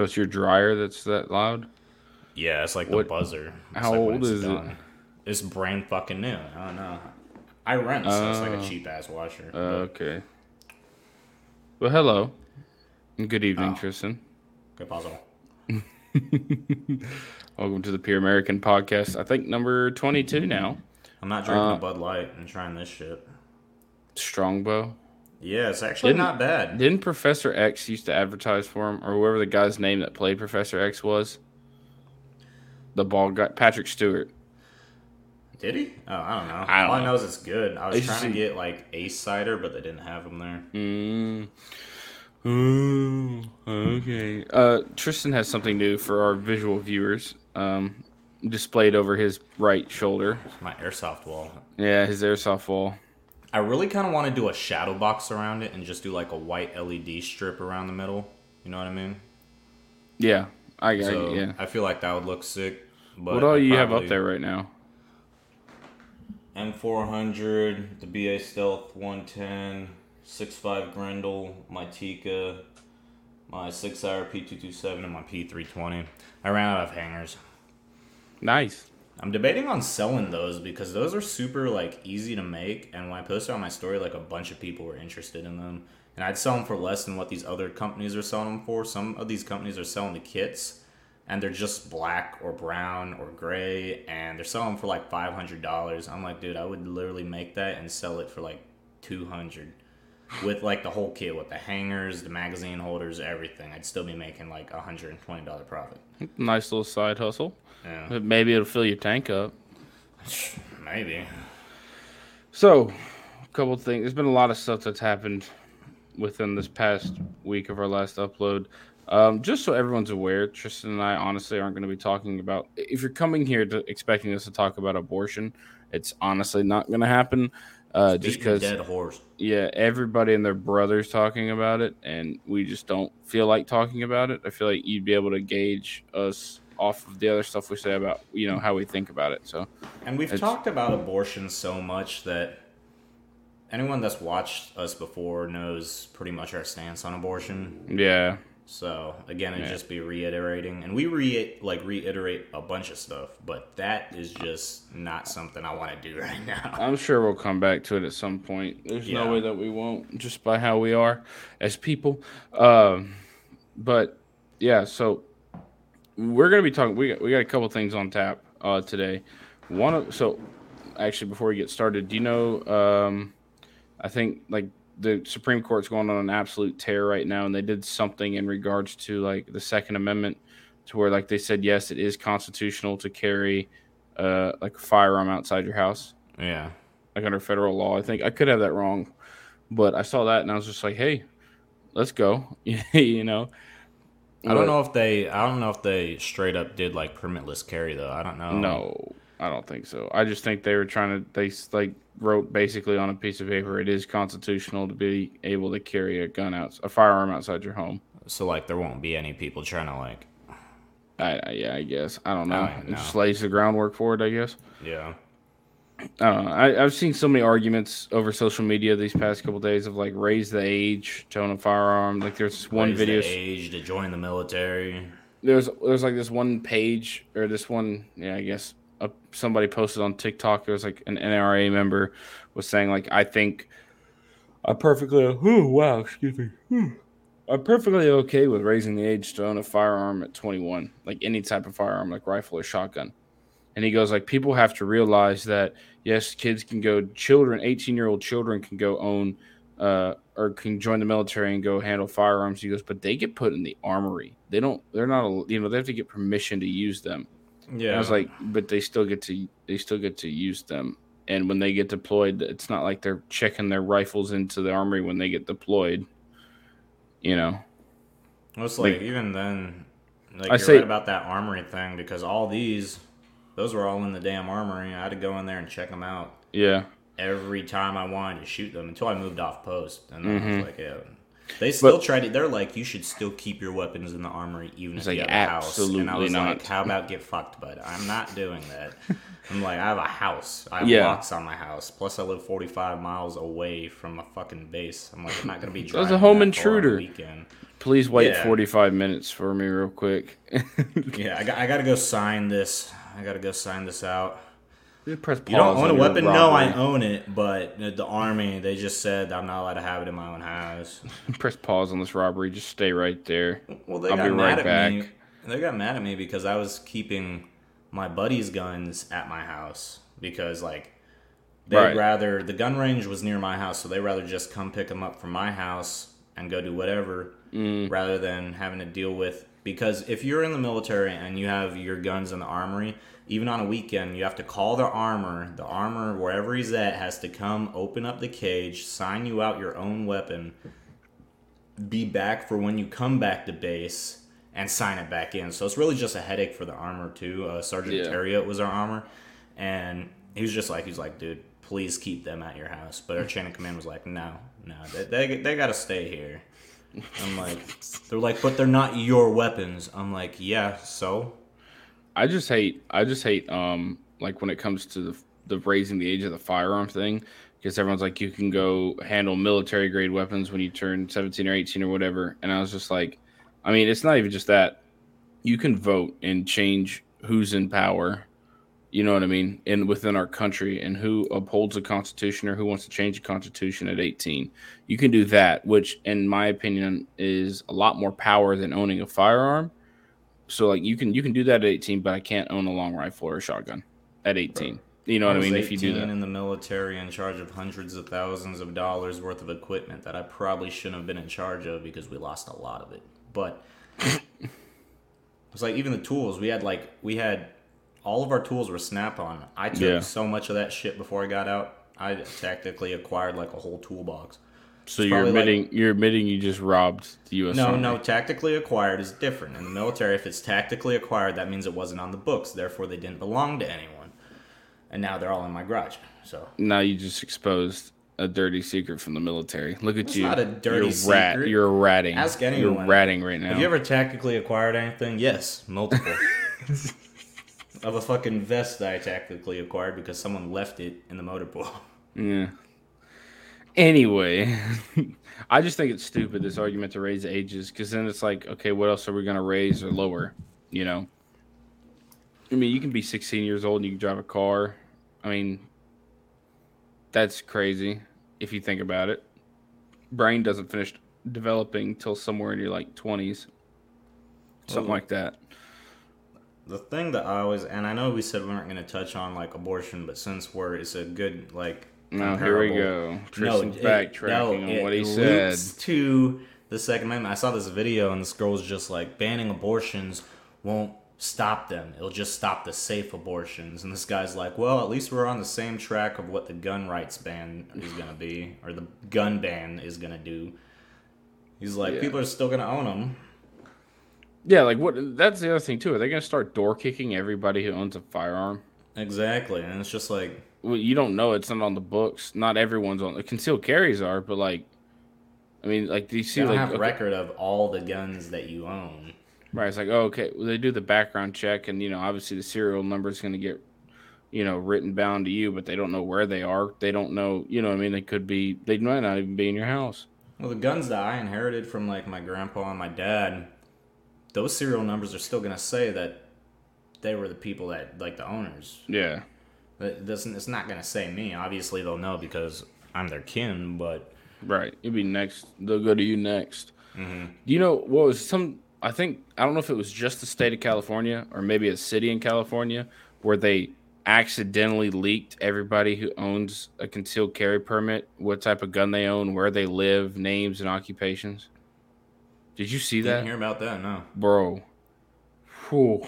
So it's your dryer that's that loud? Yeah, it's like the buzzer. It's how like old it's is it? It's brand fucking new. I don't know. I rent, so it's like Oh. a cheap ass washer. Uh, okay. Well, hello. And good evening, Oh. Tristan. Good puzzle. Welcome to the Pure American Podcast. I think number 22 now. I'm not drinking Uh, a Bud Light and trying this shit. Strongbow. Yeah, it's actually Didn't- not bad. Didn't Professor X used to advertise for him, or whoever the guy's name that played Professor X was? The bald guy, Patrick Stewart. Did he? Oh, I don't know. I don't All I know. know is it's good. I was It's trying to get like Ace cider, but they didn't have them there. Mm. Mm, okay. Uh, Tristan has something new for our visual viewers. Um, displayed over his right shoulder. My airsoft wall. Yeah, his airsoft wall. I really kind of want to do a shadow box around it and just do like a white LED strip around the middle. You know what I mean? Yeah, I got So it. Yeah. I feel like that would look sick. But What all you have up there right now? M400, the BA Stealth 110, 6.5 Grendel, my Tikka, my SIG Sauer P227, and my P320. I ran out of hangers. Nice. I'm debating on selling those because those are super like easy to make, and when I posted on my story, like a bunch of people were interested in them, and I'd sell them for less than what these other companies are selling them for. Some of these companies are selling the kits, and they're just black or brown or gray, and they're selling for like five hundred dollars. I'm like, dude, I would literally make that and sell it for like two hundred. With like the whole kit, with the hangers, the magazine holders, everything, I'd still be making like a hundred and twenty dollar profit. Nice little side hustle. Yeah, But Maybe it'll fill your tank up. maybe. So, a couple of things. There's been a lot of stuff that's happened within this past week of our last upload. Um, just so everyone's aware, Tristan and I honestly aren't going to be talking about. If you're coming here to expecting us to talk about abortion, it's honestly not going to happen. Uh, just because, dead horse. yeah, everybody and their brothers talking about it, and we just don't feel like talking about it. I feel like you'd be able to gauge us off of the other stuff we say about, you know, how we think about it. So, And we've talked about abortion so much that anyone that's watched us before knows pretty much our stance on abortion. yeah, So again, it'd Yeah. just be reiterating, and we re like reiterate a bunch of stuff, but that is just not something I want to do right now. I'm sure we'll come back to it at some point. There's Yeah. no way that we won't, just by how we are as people. Um, but yeah, so we're gonna be talking. We got, we got a couple things on tap uh, today. One of so actually before we get started, do you know? Um, I think like the Supreme Court's going on an absolute tear right now, and they did something in regards to like the Second Amendment, to where like they said yes, it is constitutional to carry uh, like a firearm outside your house Yeah, like under federal law. I think I could have that wrong, but I saw that and I was just like, hey, let's go. you know, I don't know if they, I don't know if they straight up did like permitless carry though. I don't know. No, I don't think so. I just think they were trying to. They like wrote basically on a piece of paper, it is constitutional to be able to carry a gun out, a firearm outside your home. So like, there won't be any people trying to like, I, I yeah, I guess I don't know. I It know. just lays the groundwork for it, I guess. yeah. I don't know. I, I've seen so many arguments over social media these past couple days of like raise the age to own a firearm. Like there's one Raise the video. age to join the military. there's there's like this one page or this one yeah i guess uh, somebody posted on tiktok there was like an nra member was saying like i think i'm perfectly oh wow excuse me i'm perfectly okay with raising the age to own a firearm at 21 like any type of firearm like rifle or shotgun and he goes like people have to realize that yes kids can go children 18 year old children can go own uh, or can join the military and go handle firearms. He goes, but they get put in the armory. They don't. They're not. a- You know, they have to get permission to use them. And Yeah. I was like, but they still get to. They still get to use them. And when they get deployed, it's not like they're checking their rifles into the armory when they get deployed. You know. Well, it's like, Like- even then, like I you're say- right about that armory thing because all these, those were all in the damn armory. I had to go in there and check them out Yeah. every time I wanted to shoot them until I moved off post, and then I was mm-hmm. like, yeah. They still But- tried to. They're like, you should still keep your weapons in the armory, even if you have a house. And I was like, how about get fucked, bud? I'm not doing that. I'm like, I have a house. I have Yeah. locks on my house. Plus, I live 45 miles away from a fucking base. I'm like, I'm not gonna be That's a home that far on a intruder. weekend. Please wait Yeah. 45 minutes for me, real quick. Yeah, I got, I got to go sign this. I got to go sign this out. Press You don't own a weapon? No, I own it, but the the army they just said I'm not allowed to have it in my own house. Press pause on this robbery. Just stay right there. Well, they I'll got be mad right at back. me. They got mad at me because I was keeping my buddy's guns at my house because like they'd Right. rather the gun range was near my house, so they'd rather just come pick them up from my house and go do whatever Mm. rather than having to deal with because if you're in the military and you have your guns in the armory, even on a weekend, you have to call the armor. The armor, wherever he's at, has to come open up the cage, sign you out your own weapon, be back for when you come back to base, and sign it back in. So it's really just a headache for the armor too. Uh, Sergeant Yeah. Terriot was our armor, and he was just like, he's like, dude, please keep them at your house. But our chain of command was like, no, no, they they, they got to stay here. I'm like, they're like, but they're not your weapons. I'm like, yeah, so? I just hate I just hate um like when it comes to the the raising the age of the firearm thing because everyone's like you can go handle military grade weapons when you turn 17 or 18 or whatever. And I was just like I mean it's not even just that. You can vote and change who's in power you know what I mean in within our country and who upholds the constitution or who wants to change the constitution at 18 you can do that which in my opinion is a lot more power than owning a firearm so like you can you can do that at 18, but I can't own a long rifle or a shotgun at 18. You know what I mean? If you do 18 that, in the military in charge of hundreds of thousands of dollars worth of equipment that I probably shouldn't have been in charge of because we lost a lot of it. But it's like even the tools we had like we had all of our tools were snap on. I took Yeah. so much of that shit before I got out. I tactically acquired like a whole toolbox. so it's you're probably like- admitting you're admitting you just robbed the U.S. No, Army. no, tactically acquired is different. In the military, if it's tactically acquired, that means it wasn't on the books. Therefore, they didn't belong to anyone. And now they're all in my garage. So Now you just exposed a dirty secret from the military. Look at It's you. not a dirty you're rat. You're ratting. Ask anyone. You're ratting right now. Have you ever tactically acquired anything? Yes, multiple. of a fucking vest that I tactically acquired because someone left it in the motor pool. Yeah. Anyway, I just think it's stupid this argument to raise ages because then it's like, okay, what else are we gonna raise or lower? You know. I mean, you can be 16 years old and you can drive a car. I mean, that's crazy if you think about it. Brain doesn't finish developing till somewhere in your like 20s, something Well, like that. The thing that I always, and I know we said we weren't going to touch on like abortion, but since we're, it's a good like. Now here we go. Tristan's it- backtracking no, on it what he said. to the Second Amendment. I saw this video, and this girl was just like, banning abortions won't stop them. It'll just stop the safe abortions. And this guy's like, well, at least we're on the same track of what the gun rights ban is going to be, or the gun ban is going to do. He's like, Yeah. people are still going to own them. Yeah, like what? That's the other thing too. Are they gonna start door kicking everybody who owns a firearm? Exactly. And it's just like, Well, you don't know. It's not on the books. Not everyone's on. Concealed carries are, but like, I mean, like, do you see you don't like have okay, record of all the guns that you own. right? It's like, oh, okay, well, they do the background check, and you know, obviously the serial number is gonna get, you know, written bound to you, but they don't know where they are. They don't know. You know, what I mean, they could be. They might not even be in your house. Well, the guns that I inherited from like my grandpa and my dad, those serial numbers are still gonna say that they were the people that like the owners. Yeah. It doesn't. It's not gonna say me. Obviously, they'll know because I'm their kin. But Right. You'll be next. They'll go to you next. Mm-hmm. Do you know what was some? I think I don't know if it was just the state of California or maybe a city in California where they accidentally leaked everybody who owns a concealed carry permit, what type of gun they own, where they live, names and occupations. Did you see didn't that, hear about that. No. bro? Whew.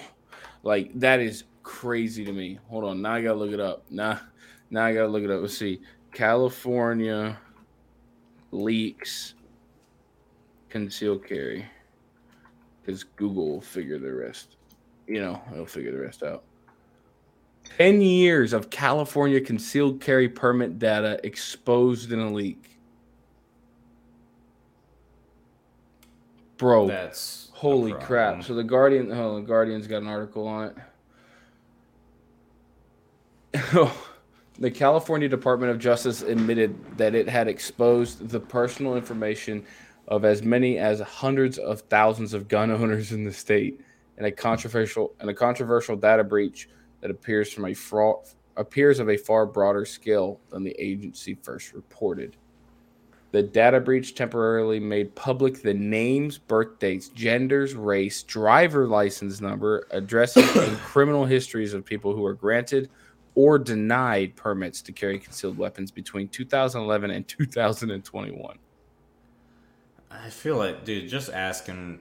Like that is crazy to me. Hold on, now I gotta look it up. Now, now I gotta look it up. Let's see. California leaks concealed carry because Google will figure the rest. You know, it'll figure the rest out. 10 years of California concealed carry permit data exposed in a leak. Bro, That's holy crap. So the Guardian, oh, the Guardian's got an article on it. the California Department of Justice admitted that it had exposed the personal information of as many as hundreds of thousands of gun owners in the state, in a controversial and a controversial data breach that appears from a fraud appears of a far broader scale than the agency first reported. The data breach temporarily made public the names, birth dates, genders, race, driver license number, addresses, and criminal histories of people who were granted or denied permits to carry concealed weapons between 2011 and 2021. I feel like, dude, just asking,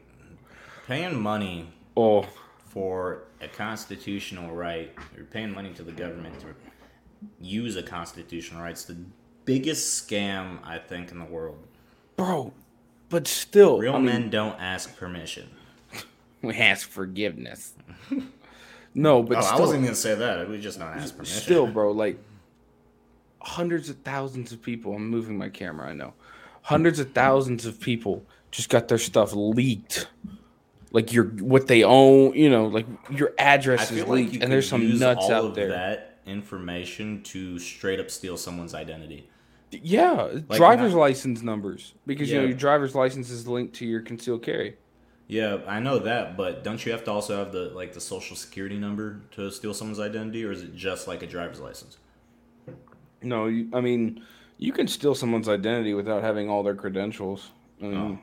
paying money Oh, for a constitutional right, you're paying money to the government to use a constitutional right. It's the biggest scam I think in the world. bro, but still, Real I mean, men don't ask permission. we ask forgiveness. no, but oh, still, I wasn't gonna say that. We just don't ask permission. still, bro, like hundreds of thousands of people. I'm moving my camera. I know, hundreds of thousands of people just got their stuff leaked. Like your what they own, you know, like your address is feel like leaked, and there's some nuts all out of there. that information to straight up steal someone's identity. Yeah, Like, driver's not- license numbers because you know your driver's license is linked to your concealed carry. Yeah, I know that, but don't you have to also have the like the social security number to steal someone's identity, or is it just like a driver's license? No, you, I mean you can steal someone's identity without having all their credentials. I mean, Oh.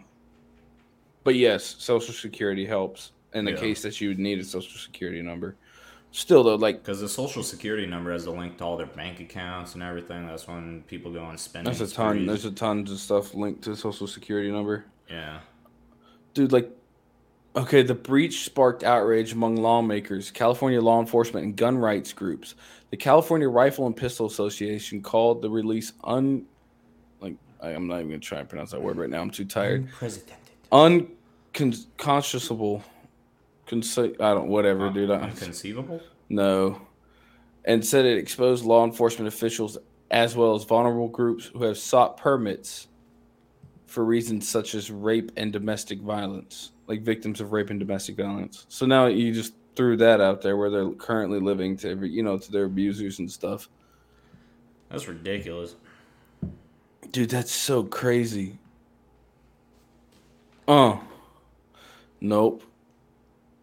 But yes, social security helps in the Yeah. case that you would need a social security number. Still though, like Because the social security number has the link to all their bank accounts and everything. That's when people go on spending. there's a ton, there's a tons of stuff linked to social security number. yeah. dude like okay the breach sparked outrage among lawmakers california law enforcement and gun rights groups the california rifle and pistol association called the release un like I, i'm not even gonna try and pronounce that word right now i'm too tired Unprecedented. unconscionable conce- i don't whatever dude I, no and said it exposed law enforcement officials as well as vulnerable groups who have sought permits for reasons such as rape and domestic violence, like victims of rape and domestic violence. So now you just threw that out there where they're currently living to every, you know, to their abusers and stuff. That's ridiculous. Dude, that's so crazy. Oh. Nope.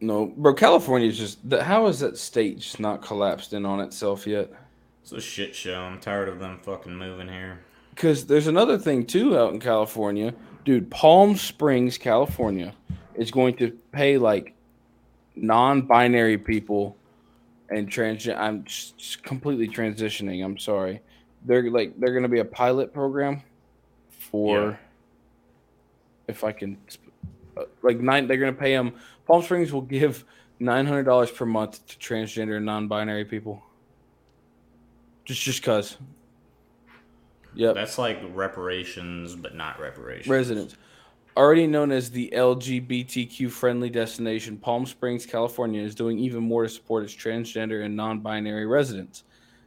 Nope. Bro, California is just the, how is that state just not collapsed in on itself yet? It's a shit show. I'm tired of them fucking moving here. Because there's another thing too out in California, dude. Palm Springs, California, is going to pay like non-binary people and trans. I'm completely transitioning. I'm sorry. They're like they're going to be a pilot program for. Yeah. If I can, uh, like nine, they're going to pay them. Palm Springs will give nine hundred dollars per month to transgender and non-binary people. Just, just cause. Yep. That's like reparations, but not reparations. residents. Already known as the LGBTQ friendly destination, Palm Springs, California is doing even more to support its transgender and non binary residents.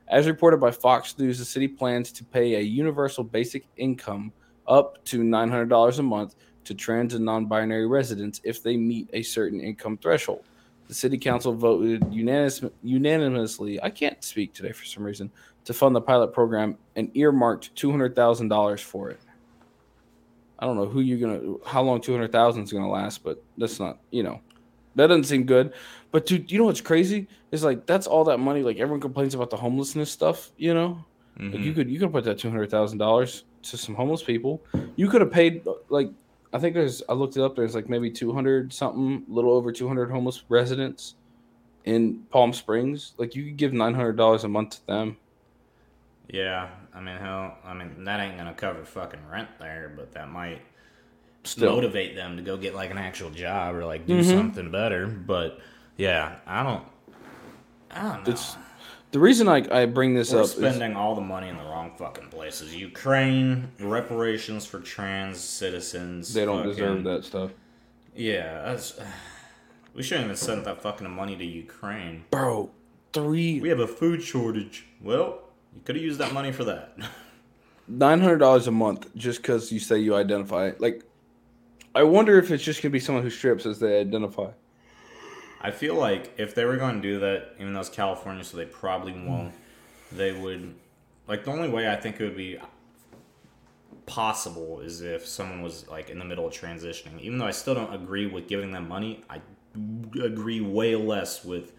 As reported by Fox News, the city plans to pay a universal basic income up to $900 a month to trans and non binary residents if they meet a certain income threshold. The city council voted unanimous, unanimously, I can't speak today for some reason, to fund the pilot program and earmarked $200,000 for it. I don't know who you're gonna, how long two hundred thousand is gonna last, but that's not, you know, that doesn't seem good. But dude, you know what's crazy? Is like that's all that money. Like everyone complains about the homelessness stuff, you know. Like Mhm. you could you could put that two hundred thousand dollars to some homeless people. You could have paid like I think there's I looked it up. There's like maybe two hundred something, a little over two hundred homeless residents in Palm Springs. Like you could give nine hundred dollars a month to them. Yeah, I mean, hell, I mean that ain't gonna cover fucking rent there, but that might Still, motivate them to go get like an actual job or like do Mhm. something better. But yeah, I don't. I don't know. it's the reason I I bring this We're up. Is, spending all the money in the wrong fucking places. Ukraine reparations for trans citizens. they don't fucking- deserve that stuff, Yeah, that's. We shouldn't even send that fucking money to Ukraine. bro. Three We have a food shortage. Well, you could have used that money for that. nine hundred dollars a month just because you say you identify. Like, I wonder if it's just gonna be someone who strips as they identify. I feel like if they were going to do that, even though it's California, so they probably mm. won't, they would. Like, the only way I think it would be possible is if someone was like in the middle of transitioning. Even though I still don't agree with giving them money, I agree way less with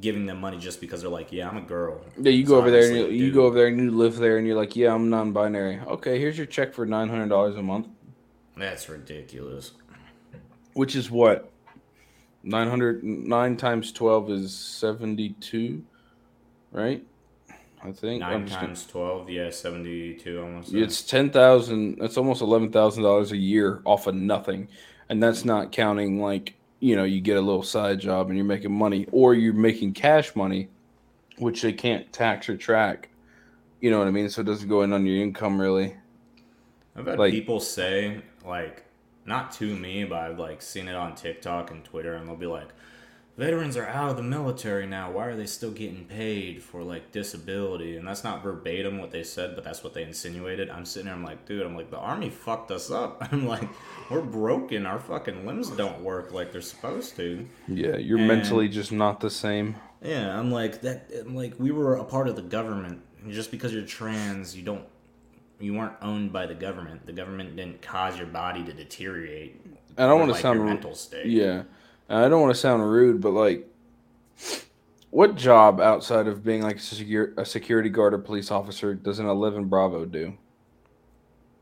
giving them money just because they're like, yeah, I'm a girl. Yeah, you So go over there and you, you go over there and you live there and you're like, yeah, I'm non-binary. Okay, here's your check for nine hundred dollars a month, That's ridiculous. which is what nine hundred nine times twelve is seventy-two, right? I think I'm Nine gonna- times twelve, yeah, seventy-two almost. It's ten thousand. It's almost eleven thousand dollars a year off of nothing, and that's not counting like you know you get a little side job and you're making money, or you're making cash money, which they can't tax or track. You know what I mean? So it doesn't go in on your income really. I've had like- people say like, not to me, but I've like seen it on TikTok and Twitter, and they'll be like, "Veterans are out of the military now. Why are they still getting paid for like disability?" And that's not verbatim what they said, but that's what they insinuated. I'm sitting there, I'm like, dude, I'm like, the army fucked us up. I'm like, we're broken. Our fucking limbs don't work like they're supposed to. Yeah, you're And- mentally just not the same. Yeah, I'm like that. I'm like we were a part of the government. And just because you're trans, you don't, you weren't owned by the government. The government didn't cause your body to deteriorate. I don't want to like, sound mental state. Yeah, I don't want to sound rude, but like, what job outside of being like a, secure, a security guard or police officer does an Eleven Bravo do?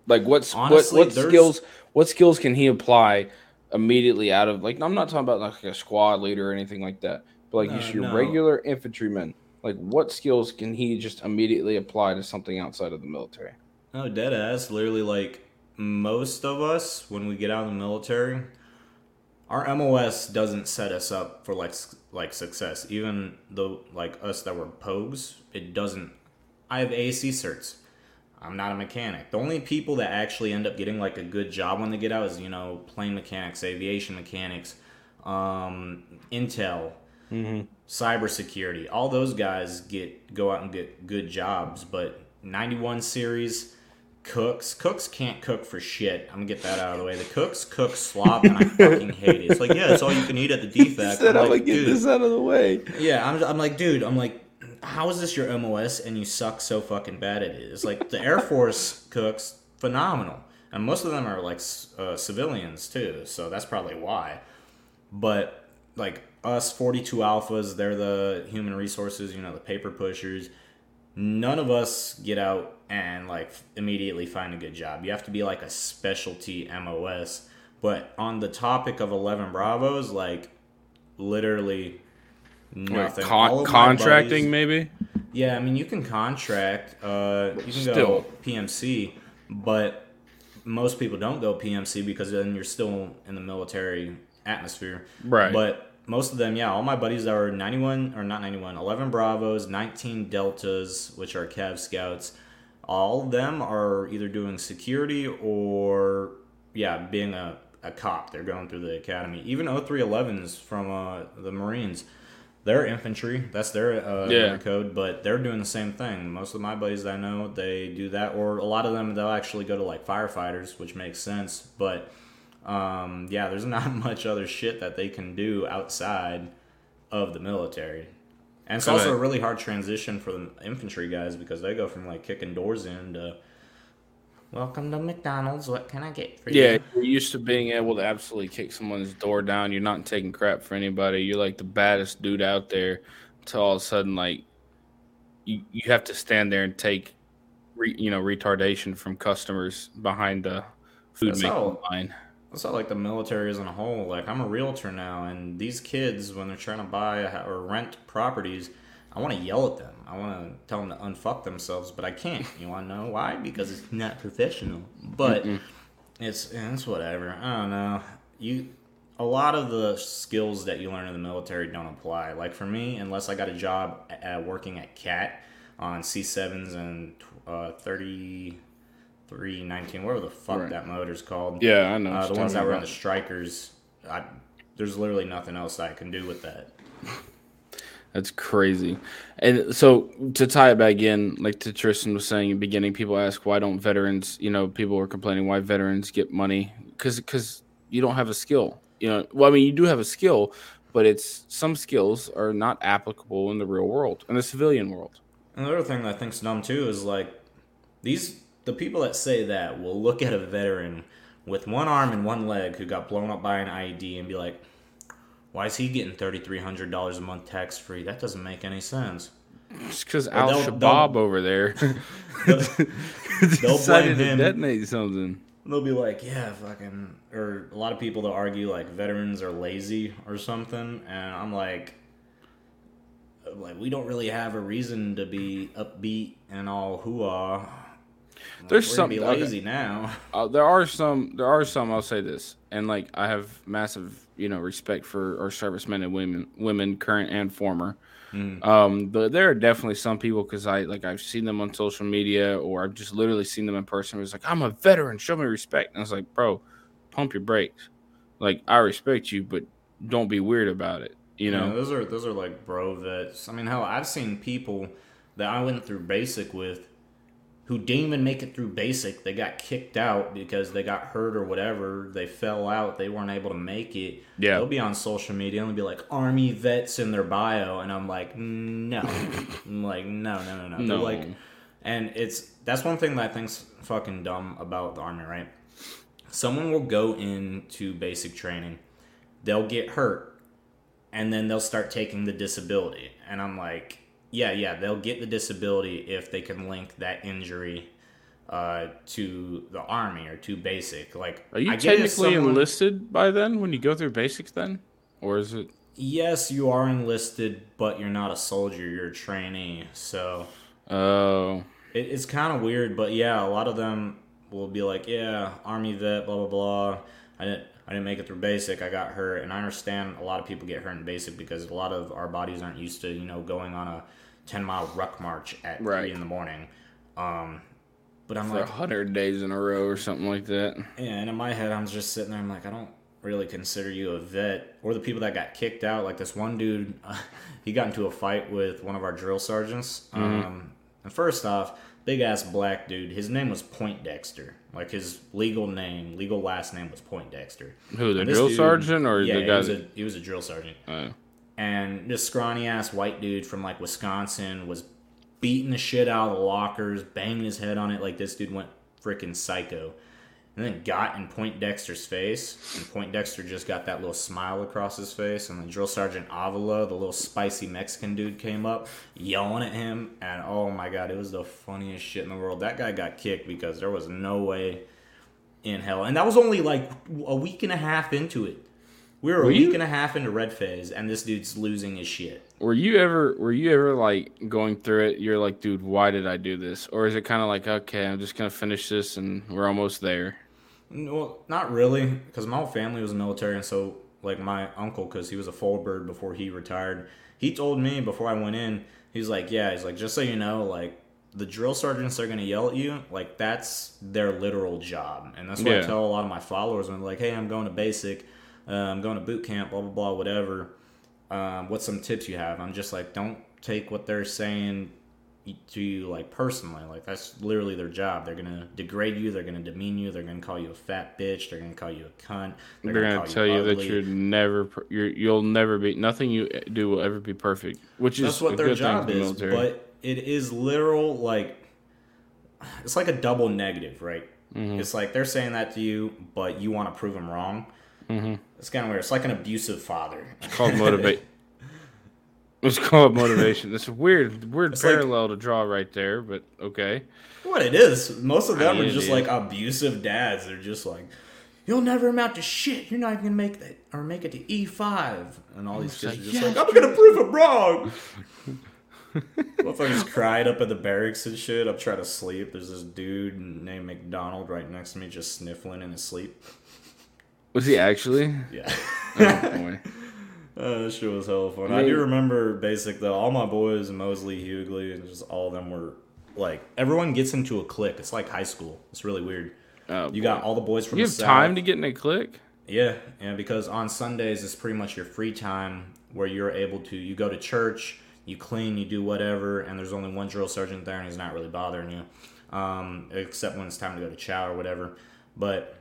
Like, what's Honestly, what what there's- skills? What skills can he apply immediately out of like? I'm not talking about like a squad leader or anything like that, but like No, just your no. regular infantryman. Like, what skills can he just immediately apply to something outside of the military? No, dead ass. Literally, like most of us, when we get out of the military, our MOS doesn't set us up for like like success. Even though like us that were pogues, it doesn't. I have AC certs. I'm not a mechanic. The only people that actually end up getting like a good job when they get out is you know plane mechanics, aviation mechanics, um, intel, cybersecurity. All those guys get go out and get good jobs. But 91 series cooks, cooks can't cook for shit. I'm gonna get that out of the way. The cooks cook slop, and I fucking hate it. It's like yeah, it's all you can eat at the DFAC. I'm like, dude, out of the way. yeah, I'm, I'm like, dude, I'm like, how is this your MOS and you suck so fucking bad at it? It's like the Air Force cooks phenomenal, and most of them are like uh, civilians too, so that's probably why. But like us 42 alphas, they're the human resources, you know, the paper pushers. None of us get out and like immediately find a good job. You have to be like a specialty MOS. But on the topic of 11 Bravos, like literally Like nothing. con- All of my contracting, buddies- maybe. yeah, I mean you can contract. Uh, you can Still. go PMC, but most people don't go PMC because then you're still in the military atmosphere. Right. But most of them, yeah, all my buddies are 91 or not 91, 11 Bravos, 19 Deltas, which are Cav Scouts. All of them are either doing security or yeah, being a, a cop. They're going through the academy. Even 0311s from uh, the Marines. They're infantry. That's their uh, Yeah. code, but they're doing the same thing. Most of my buddies I know, they do that, or a lot of them they'll actually go to like firefighters, which makes sense. But um, yeah, there's not much other shit that they can do outside of the military. And it's also a really hard transition for the infantry guys because they go from like kicking doors in to welcome to McDonald's. What can I get for you? Yeah, you? you're used to being able to absolutely kick someone's door down. You're not taking crap for anybody. You're like the baddest dude out there. Until all of a sudden, like you, you have to stand there and take, re, you know, retardation from customers behind the food making line. That's not like the military as a whole. Like I'm a realtor now, and these kids, when they're trying to buy or rent properties, I want to yell at them. I want to tell them to unfuck themselves, but I can't. You want to know why? Because it's not professional. But it's it's whatever. I don't know. You a lot of the skills that you learn in the military don't apply. Like for me, unless I got a job at, working at CAT on C7s and uh, 3319, whatever the fuck Right. that motor's called. Yeah, I know. Uh, the ones that were on the Strykers, I, there's literally nothing else I can do with that. That's crazy. And so to tie it back in, like to Tristan was saying in the beginning, people ask why don't veterans, you know, people were complaining why veterans get money because because you don't have a skill. You know, well, I mean, you do have a skill, but it's some skills are not applicable in the real world, in the civilian world. Another thing that I think's dumb too is like these the people that say that will look at a veteran with one arm and one leg who got blown up by an IED and be like, why is he getting $3,300 a month tax free? That doesn't make any sense. It's because Al they'll- Shabaab over there decided to him. detonate something. They'll be like, yeah, fucking, or a lot of people that argue like veterans are lazy or something, and I'm like, like we don't really have a reason to be upbeat and all hoo-ah. Like, There's some- be okay. lazy now. Uh, there are some. There are some. I'll say this, and like I have massive, you know, respect for our servicemen and women, women, current and former. Um, but there are definitely some people because I like I've seen them on social media or I've just literally seen them in person. It was like I'm a veteran, show me respect. And I was like, bro, pump your brakes. Like I respect you, but don't be weird about it. You Yeah, know, those are those are like bro vets. I mean, hell, I've seen people that I went through basic with who didn't even make it through basic. They got kicked out because they got hurt or whatever. They fell out. They weren't able to make it. Yeah. They'll be on social media and they'll be like army vets in their bio, and I'm like, no, I'm like no, no, no, no. They're No. like, and it's that's one thing that I think's fucking dumb about the army, right? Someone will go into basic training, they'll get hurt, and then they'll start taking the disability. And I'm like, yeah, yeah, they'll get the disability if they can link that injury uh, to the army or to basic. Like, are you I technically someone- enlisted by then when you go through basics then, or is it? Yes, you are enlisted, but you're not a soldier. You're a trainee. So Oh, it, it's kind of weird. But yeah, a lot of them will be like, "Yeah, army vet, blah blah blah." I didn't. I didn't make it through basic. I got hurt, and I understand a lot of people get hurt in basic because a lot of our bodies aren't used to, you know, going on a ten mile ruck march at Right. three in the morning. Um, but I'm for like, a hundred days in a row or something like that. Yeah, and in my head, I'm just sitting there. I'm like, I don't really consider you a vet, or the people that got kicked out. Like this one dude, he got into a fight with one of our drill sergeants. Um, and first off, big ass black dude. His name was Poindexter. Like his legal name, legal last name was Poindexter. Who the drill dude- sergeant or yeah, the he guy? was, a, he was a drill sergeant oh. and this scrawny ass white dude from like Wisconsin was beating the shit out of the lockers, banging his head on it like this dude went freaking psycho. And then got in Poindexter's face, and Poindexter just got that little smile across his face. And then Drill Sergeant Avila, the little spicy Mexican dude, came up yelling at him. And oh my god, it was the funniest shit in the world. That guy got kicked because there was no way in hell. And that was only like a week and a half into it. We were a week you- and a half into Red Phase, and this dude's losing his shit. Were you ever were you ever like going through it? You're like, dude, why did I do this? Or is it kind of like, okay, I'm just gonna finish this and we're almost there? Well, not really, because my whole family was military, and so like my uncle, because he was a full bird before he retired, he told me before I went in, he's like, yeah, he's like, just so you know, like the drill sergeants are gonna yell at you, like that's their literal job, and that's what I tell a lot of my followers when they're like, hey, I'm going to basic, uh, I'm going to boot camp, blah blah blah, whatever. Um, what's some tips you have? I'm just like, don't take what they're saying to you like personally. Like that's literally their job. They're gonna degrade you. They're gonna demean you. They're gonna call you a fat bitch. They're gonna call you a cunt. They're, gonna, call tell you, that you're never, you're, you'll never be. Nothing you do will ever be perfect. Which is That's what their job the is. military. But it is literal like it's like a double negative, right? Mm-hmm. It's like they're saying that to you, but you want to prove them wrong. Mm-hmm. It's kind of weird. It's like an abusive father. It's called motivate. It's called motivation. It's a weird, weird It's like- parallel to draw right there, but okay. What it is. Most of them I are just like abusive dads. They're just like, you'll never amount to shit. You're not even gonna make that or make it to E five. And all these kids like, are just "Yes, like, I'm gonna prove it wrong. Motherfuckers cried up at the barracks and shit. I'm trying to sleep. There's this dude named McDonald right next to me, just sniffling in his sleep. Was he actually? Yeah. Oh, boy. Uh, that shit was hella fun. I Man. do remember basic though. All my boys, Mosley, Hughley, and just all of them were like everyone gets into a clique. It's like high school. It's really weird. Oh, You boy. got all the boys from You the have south. time to get in a click. Yeah, yeah, because on Sundays it's pretty much your free time where you're able to you go to church, you clean, you do whatever, and there's only one drill sergeant there and he's not really bothering you. Um, except when it's time to go to chow or whatever. But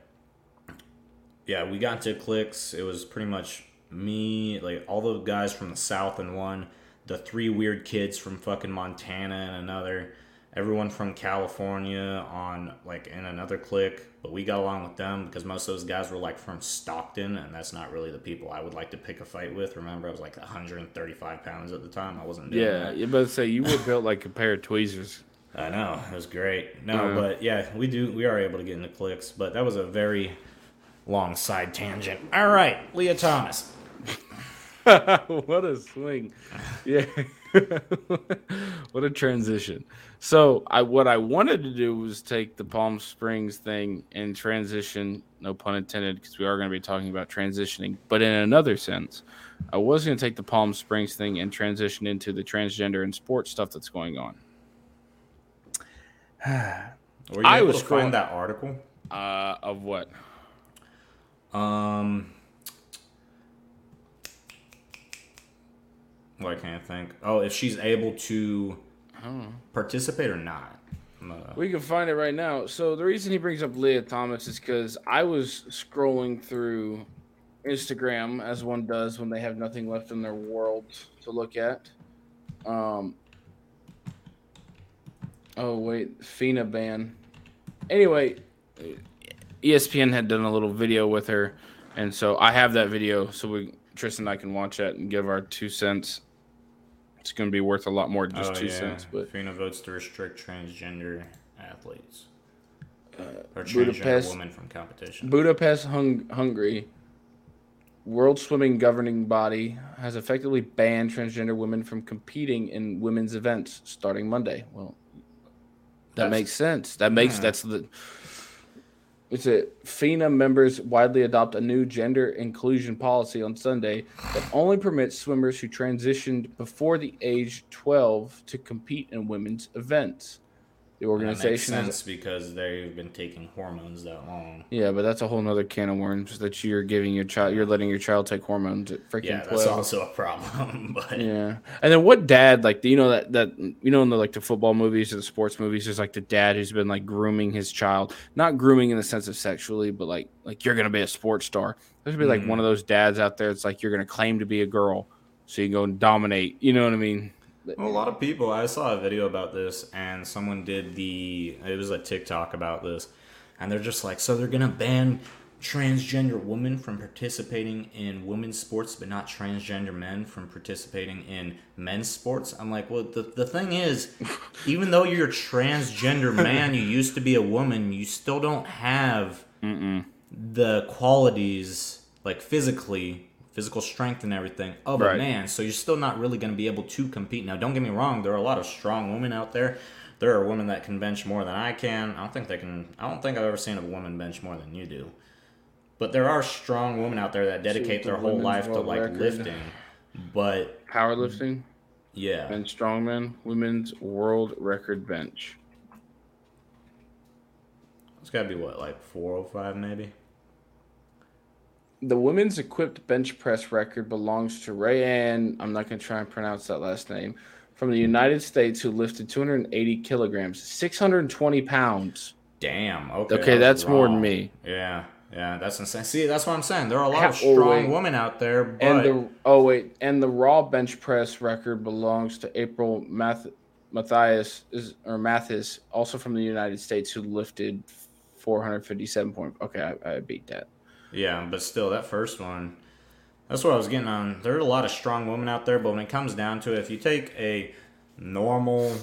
yeah, we got into clicks. It was pretty much me, like all the guys from the south and one, the three weird kids from fucking Montana and another, everyone from California on like in another click. but we got along with them because most of those guys were like from Stockton, and that's not really the people I would like to pick a fight with. Remember, I was like 135 pounds at the time. I wasn't. Doing Yeah, you better say you were built like a pair of tweezers. I know it was great. No, Yeah. but yeah, we do. We are able to get into clicks, but that was a very long side tangent. All right, Lia Thomas. what a swing. Yeah. what a transition. So I what I wanted to do was take the Palm Springs thing and transition, no pun intended, because we are going to be talking about transitioning, but in another sense. I was going to take the Palm Springs thing and transition into the transgender and sports stuff that's going on. Were you I able was scrolling- find that article? Uh, of what? Um, what I can't think. Oh, if she's able to participate or not. Uh, We can find it right now. So the reason he brings up Lia Thomas is because I was scrolling through Instagram as one does when they have nothing left in their world to look at. Um. Oh wait, FINA ban. Anyway, ESPN had done a little video with her, and so I have that video. So we Tristan and I can watch that and give our two cents. It's going to be worth a lot more than just oh, two yeah. cents, but FINA votes to restrict transgender athletes uh, or transgender Budapest- women from competition. Budapest, Hung- Hungary, World Swimming Governing Body has effectively banned transgender women from competing in women's events starting Monday. Well, that That's- makes sense. That makes Yeah. that's the. It's a FINA members widely adopt a new gender inclusion policy on Sunday that only permits swimmers who transitioned before the age 12 to compete in women's events. The And that makes sense because they've been taking hormones that long. Yeah, but that's a whole other can of worms that you're giving your child. You're letting your child take hormones at freaking Yeah, that's twelve. also a problem. But Yeah, and then what dad like? You know that that you know in the like the football movies or the sports movies, there's like the dad who's been like grooming his child, not grooming in the sense of sexually, but like like you're gonna be a sports star. There's gonna be like Mhm. one of those dads out there. It's like you're gonna claim to be a girl, so you can go and dominate. You know what I mean? Well, a lot of people. I saw a video about this, and someone did the. It was a TikTok about this, and they're just like, so they're gonna ban transgender women from participating in women's sports, but not transgender men from participating in men's sports. I'm like, well, the the thing is, even though you're a transgender man, you used to be a woman, you still don't have the qualities like physically physical strength and everything of a man. So you're still not really going to be able to compete. Now don't get me wrong there are a lot of strong women out there. There are women that can bench more than i can. I don't think they can i don't think i've ever seen a woman bench more than you do. But there are strong women out there that dedicate the their whole life to like record. lifting. But Powerlifting? Yeah. And strongman women's world record bench. it's got to be what like 405 maybe The women's equipped bench press record belongs to Rayanne. I'm not going to try and pronounce that last name. From the United States, who lifted 280 kilograms, 620 pounds. damn okay Okay, was that's more than me. yeah yeah that's insane see that's what i'm saying there are a lot of oh, strong women out there but And the oh wait, and the raw bench press record belongs to April Math, Matthias is or Mathis, also from the United States, who lifted 457 point. Okay, I, I beat that. Yeah, but still, that first one, that's what I was getting on. There are a lot of strong women out there, but when it comes down to it, if you take a normal,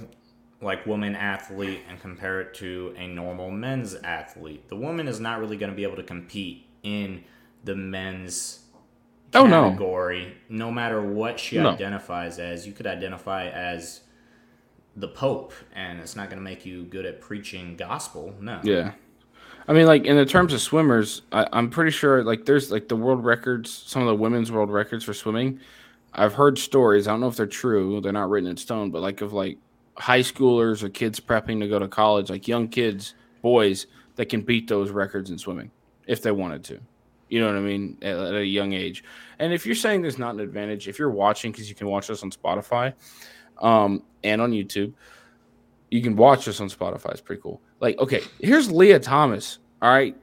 like, woman athlete and compare it to a normal men's athlete, the woman is not really going to be able to compete in the men's Oh, no. category, no matter what she No. identifies as. You could identify as the Pope, and it's not going to make you good at preaching gospel. No. Yeah. I mean, like in the terms of swimmers, I, I'm pretty sure like there's like the world records, some of the women's world records for swimming. I've heard stories. I don't know if they're true. They're not written in stone, but like of like high schoolers or kids prepping to go to college, like young kids, boys that can beat those records in swimming if they wanted to. You know what I mean? At, at a young age. And if you're saying there's not an advantage, if you're watching because you can watch us on Spotify, um, and on YouTube, you can watch this on Spotify. It's pretty cool. Like, okay, here's Lia Thomas. All right.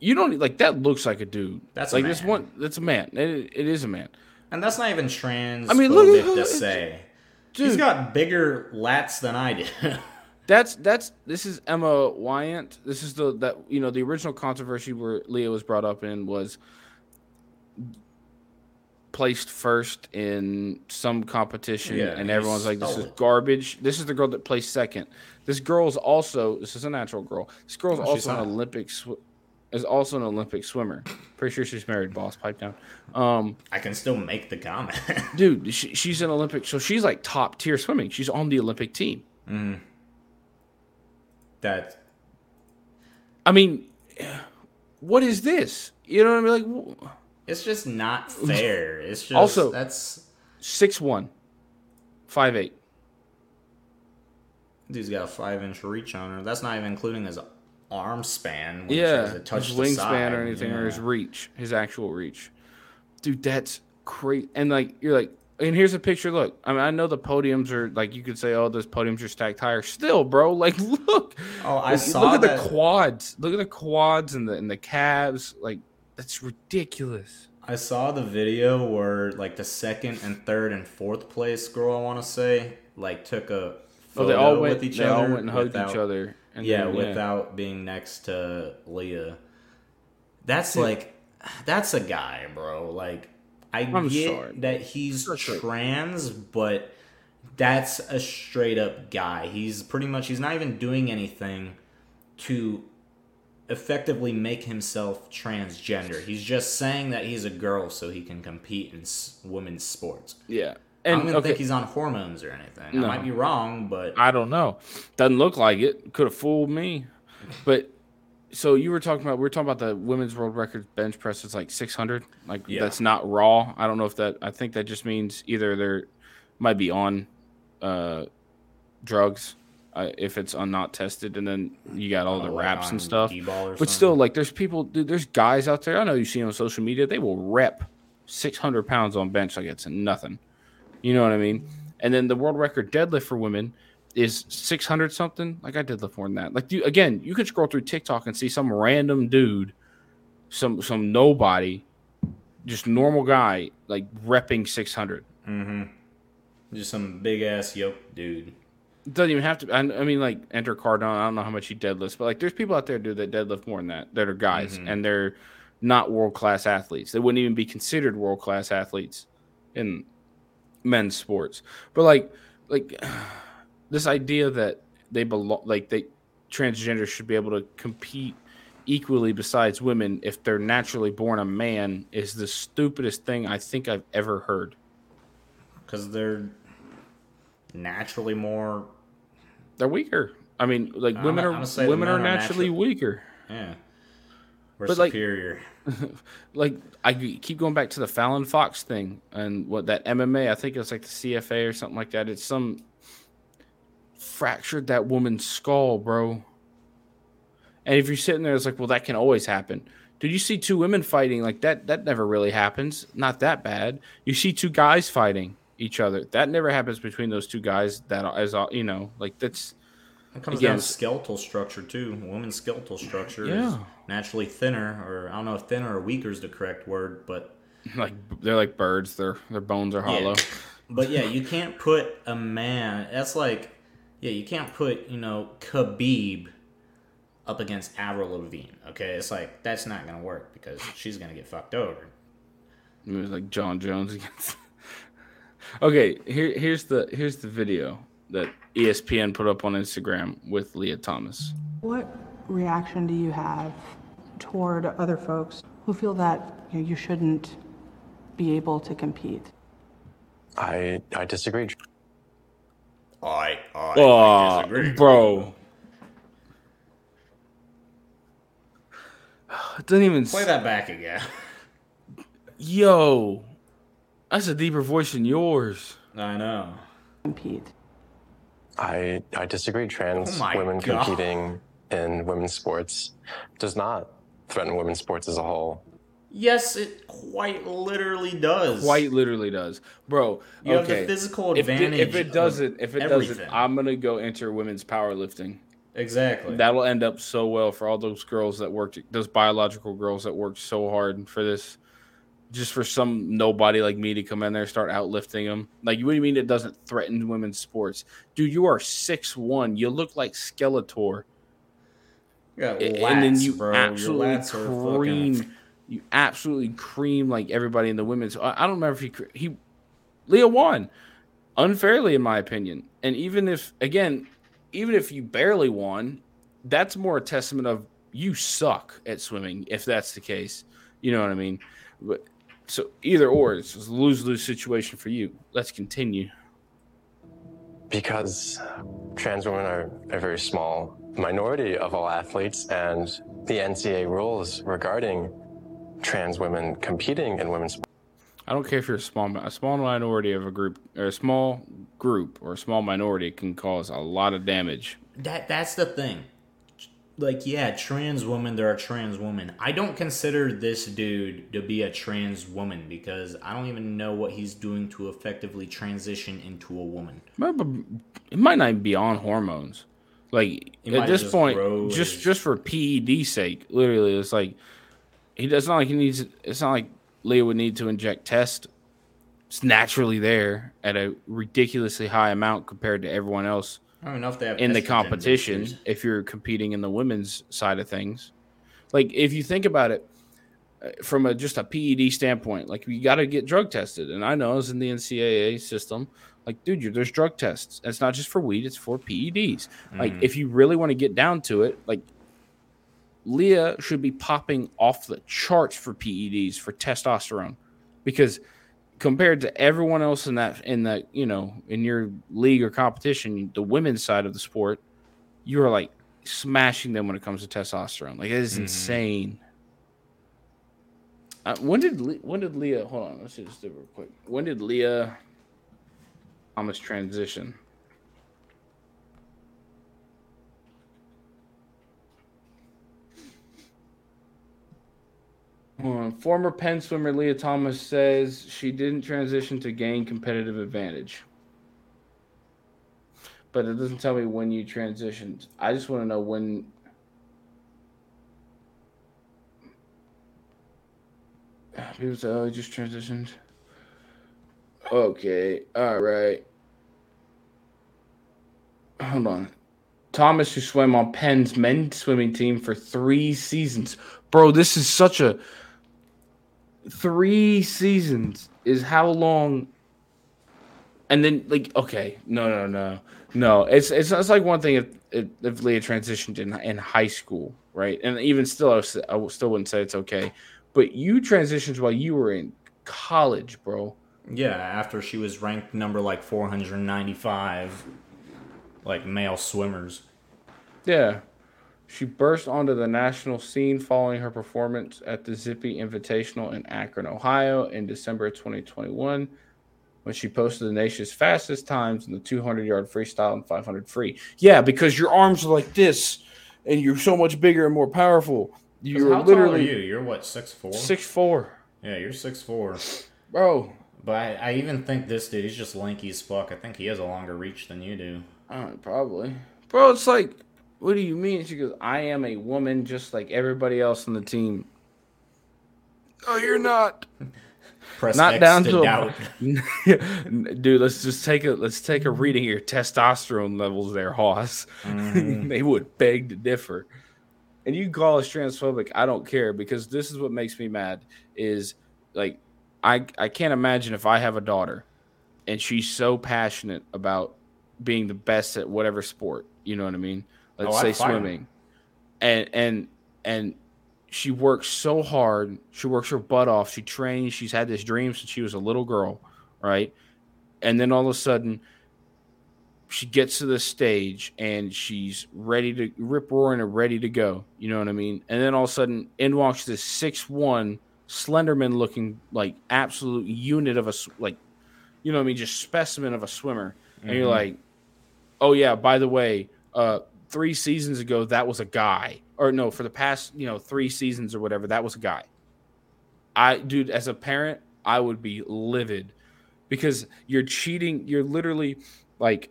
You don't like that looks like a dude. That's a like this one that's a man. It, it is a man. And that's not even trans. I mean, look at- to say. Dude, He's got bigger lats than I do. That's that's this is Emma Weyant. This is the that you know the original controversy where Lia was brought up in was placed first in some competition, Yeah, and everyone's like, "This is garbage." This is the girl that placed second. This girl's also this is a natural girl. This girl's Oh, also an hot. Olympic sw- is also an Olympic swimmer. Pretty sure she's married. Boss, pipe down. Um, I can still make the comment. dude, she, she's an Olympic, so she's like top tier swimming. She's on the Olympic team. Mm. that I mean, what is this? You know what I mean? Like it's just not fair. It's just Also- that's six one, five eight. dude's got a five inch reach on her. That's not even including his arm span. Which Yeah, has a touch his the wingspan side. or anything, or his reach, his actual reach. Dude, that's crazy. And like you're like, and here's a picture. Look, I mean, I know the podiums are like you could say, oh, those podiums are stacked higher. Still, bro, like look. Oh, I Like, saw look at that. the quads. Look at the quads and the and the calves. Like that's ridiculous. I saw the video where like the second and third and fourth place girl, I want to say, like took a Oh, photo they all went. with each they other. all went and hugged without- each other. And yeah, then, without being next to Lia. That's Dude. like, that's a guy, bro. Like, I I'm get sorry. that he's That's trans, but that's a straight up guy. He's pretty much, he's not even doing anything to effectively make himself transgender. He's just saying that he's a girl so he can compete in s- women's sports. yeah. I And don't even okay, think he's on hormones or anything. No. I might be wrong, but I don't know. Doesn't look like it. Could have fooled me. But so you were talking about we were talking about the women's world record bench press is like 600. Like Yeah. that's not raw. I don't know if that. I think that just means either they're might be on uh, drugs uh, if it's on not tested, and then you got all the wraps and stuff. But something. still, like there's people, dude, there's guys out there. I know you see on social media. They will rep 600 pounds on bench like it's nothing. You know what I mean? And then the world record deadlift for women is 600 something. Like I deadlift more than that. Like you, again, you can scroll through TikTok and see some random dude, some some nobody, just normal guy, like repping 600. Mm-hmm. Just some big ass yoke dude. Doesn't even have to. I, I mean, like enter Cardone. I don't know how much he deadlifts, but like there's people out there dude that deadlift more than that. That are guys, Mhm. and they're not world class athletes. They wouldn't even be considered world class athletes in men's sports. But like, like this idea that they belong, like they transgender should be able to compete equally besides women if they're naturally born a man is the stupidest thing I think I've ever heard. Because they're naturally more. They're weaker. I mean, like I'm women are say women are naturally naturally- weaker. Yeah. We're But, like- superior. like I keep going back to the Fallon Fox thing and what that MMA. I think it's like the CFA or something like that. It's some fractured that woman's skull, bro. And if you're sitting there, it's like, well, that can always happen. Did you see two women fighting like that? That never really happens. Not that bad. You see two guys fighting each other. That never happens between those two guys. That as all you know, like that's It comes again, down to skeletal structure too. Women's skeletal structure is Yeah. naturally thinner, or I don't know if thinner or weaker is the correct word, but like they're like birds. Their their bones are hollow. Yeah. But yeah, you can't put a man. That's like, yeah, you can't put you know Khabib up against Avril Lavigne. Okay, it's like that's not gonna work because she's gonna get fucked over. It was like Jon Jones against. Okay, here here's the here's the video that ESPN put up on Instagram with Lia Thomas. What reaction do you have toward other folks who feel that you, know, you shouldn't be able to compete? I I disagree. I, I Oh, disagree. bro. It doesn't even. Play that back again. Yo, that's a deeper voice than yours. I know. Compete. I I disagree. Trans Oh women God. competing in women's sports does not threaten women's sports as a whole. Yes, it quite literally does. Quite literally does, bro. You have the okay. physical If, the- advantage. if it doesn't, if it doesn't. I'm gonna go enter women's powerlifting. exactly. That'll end up so well for all those girls that worked, those biological girls that worked so hard for this. Just for some nobody like me to come in there and start outlifting them. Like, what do you mean it doesn't threaten women's sports, dude? You are six one. You look like Skeletor, Yeah, and then you bro. Absolutely are fucking- cream. You absolutely cream like everybody in the women's. I, I don't remember if he he Lia won unfairly in my opinion. And even if again, even if you barely won, that's more a testament of you suck at swimming if that's the case. You know what I mean? But so either or, it's a lose lose situation for you. Let's continue. because trans women are a very small minority of all athletes, and the NCAA rules regarding trans women competing in women's I don't care if you're a small a small minority of a group or a small group or a small minority can cause a lot of damage. That that's the thing. Like, yeah, trans women, there are trans women. I don't consider this dude to be a trans woman because I don't even know what he's doing to effectively transition into a woman. It might not even be on hormones. Like at this just point, just his- just for PED sake, literally, it's like he does not like he needs. It's not like Lia would need to inject test. It's naturally there at a ridiculously high amount compared to everyone else I don't know if they have in the competition. If you're competing in the women's side of things, like if you think about it uh, from a just a PED standpoint, like you got to get drug tested. And I know it's in the NCAA system. Like, dude, there's drug tests. It's not just for weed; it's for PEDs. Like, Mhm. if you really want to get down to it, like Lia should be popping off the charts for PEDs for testosterone, because compared to everyone else in that in that you know in your league or competition, the women's side of the sport, you are like smashing them when it comes to testosterone. Like it is Mhm. insane. Uh, when did Le- when did Lia? Hold on, let's just do it real quick. When did Lia Thomas transition? On. Former Penn swimmer Lia Thomas says she didn't transition to gain competitive advantage. But it doesn't tell me when you transitioned. I just want to know when. People say, oh, he just transitioned. Okay. All right. Hold on. Thomas, who swam on Penn's men's swimming team for three seasons. Bro, this is such a. Three seasons is how long. And then, like, okay, no, no, no, no. It's it's, it's like one thing if, if if Lia transitioned in in high school, right? And even still, I, was, I still wouldn't say it's okay. But you transitioned while you were in college, bro. Yeah, after she was ranked number like 495, like male swimmers. Yeah. She burst onto the national scene following her performance at the Zippy Invitational in Akron, Ohio in December 2021 when she posted the nation's fastest times in the 200 yard freestyle and 500 free. Yeah, because your arms are like this and you're so much bigger and more powerful. You're how tall are literally you? You're what, six four? six four, Yeah, you're six four. Bro, But I, I even think this dude, he's just lanky as fuck. I think he has a longer reach than you do. Uh, probably. Bro, it's like, what do you mean? She goes, I am a woman just like everybody else on the team. Oh, you're not. Press Not X down to, to a- Dude, let's just take a let's take a reading here. testosterone levels there, Hoss. Mhm. they would beg to differ. And you call us transphobic, I don't care because this is what makes me mad is like I I can't imagine if I have a daughter and she's so passionate about being the best at whatever sport, you know what I mean? Let's Oh, say swimming. And and and she works so hard. She works her butt off. She trains. She's had this dream since she was a little girl, right? And then all of a sudden, she gets to the stage and she's ready to rip roaring and ready to go. You know what I mean? And then all of a sudden, in walks this six one Slenderman looking like absolute unit of a like, you know what I mean? Just specimen of a swimmer. And you're Mhm. like, oh yeah, by the way, uh, three seasons ago that was a guy, or no, for the past you know three seasons or whatever, that was a guy. I, dude, as a parent, I would be livid because you're cheating. You're literally like,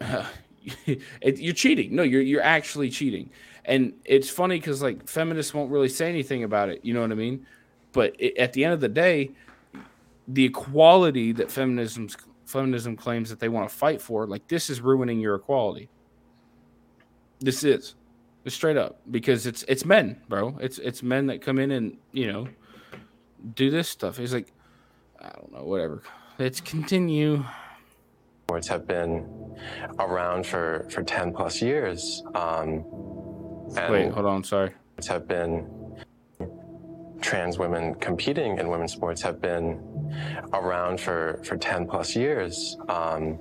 it, you're cheating. No, you're you're actually cheating, and it's funny because like feminists won't really say anything about it. You know what I mean? But it, at the end of the day, the equality that feminism feminism claims that they want to fight for, like this is ruining your equality. This is. It's straight up because it's it's men, bro. It's it's men that come in and, you know, do this stuff. He's like I don't know, whatever. Let's continue. Sports have been around for, for 10 plus years. Um, Wait, hold on, sorry. have been trans women competing in women's sports have been around for, for 10 plus years. Um,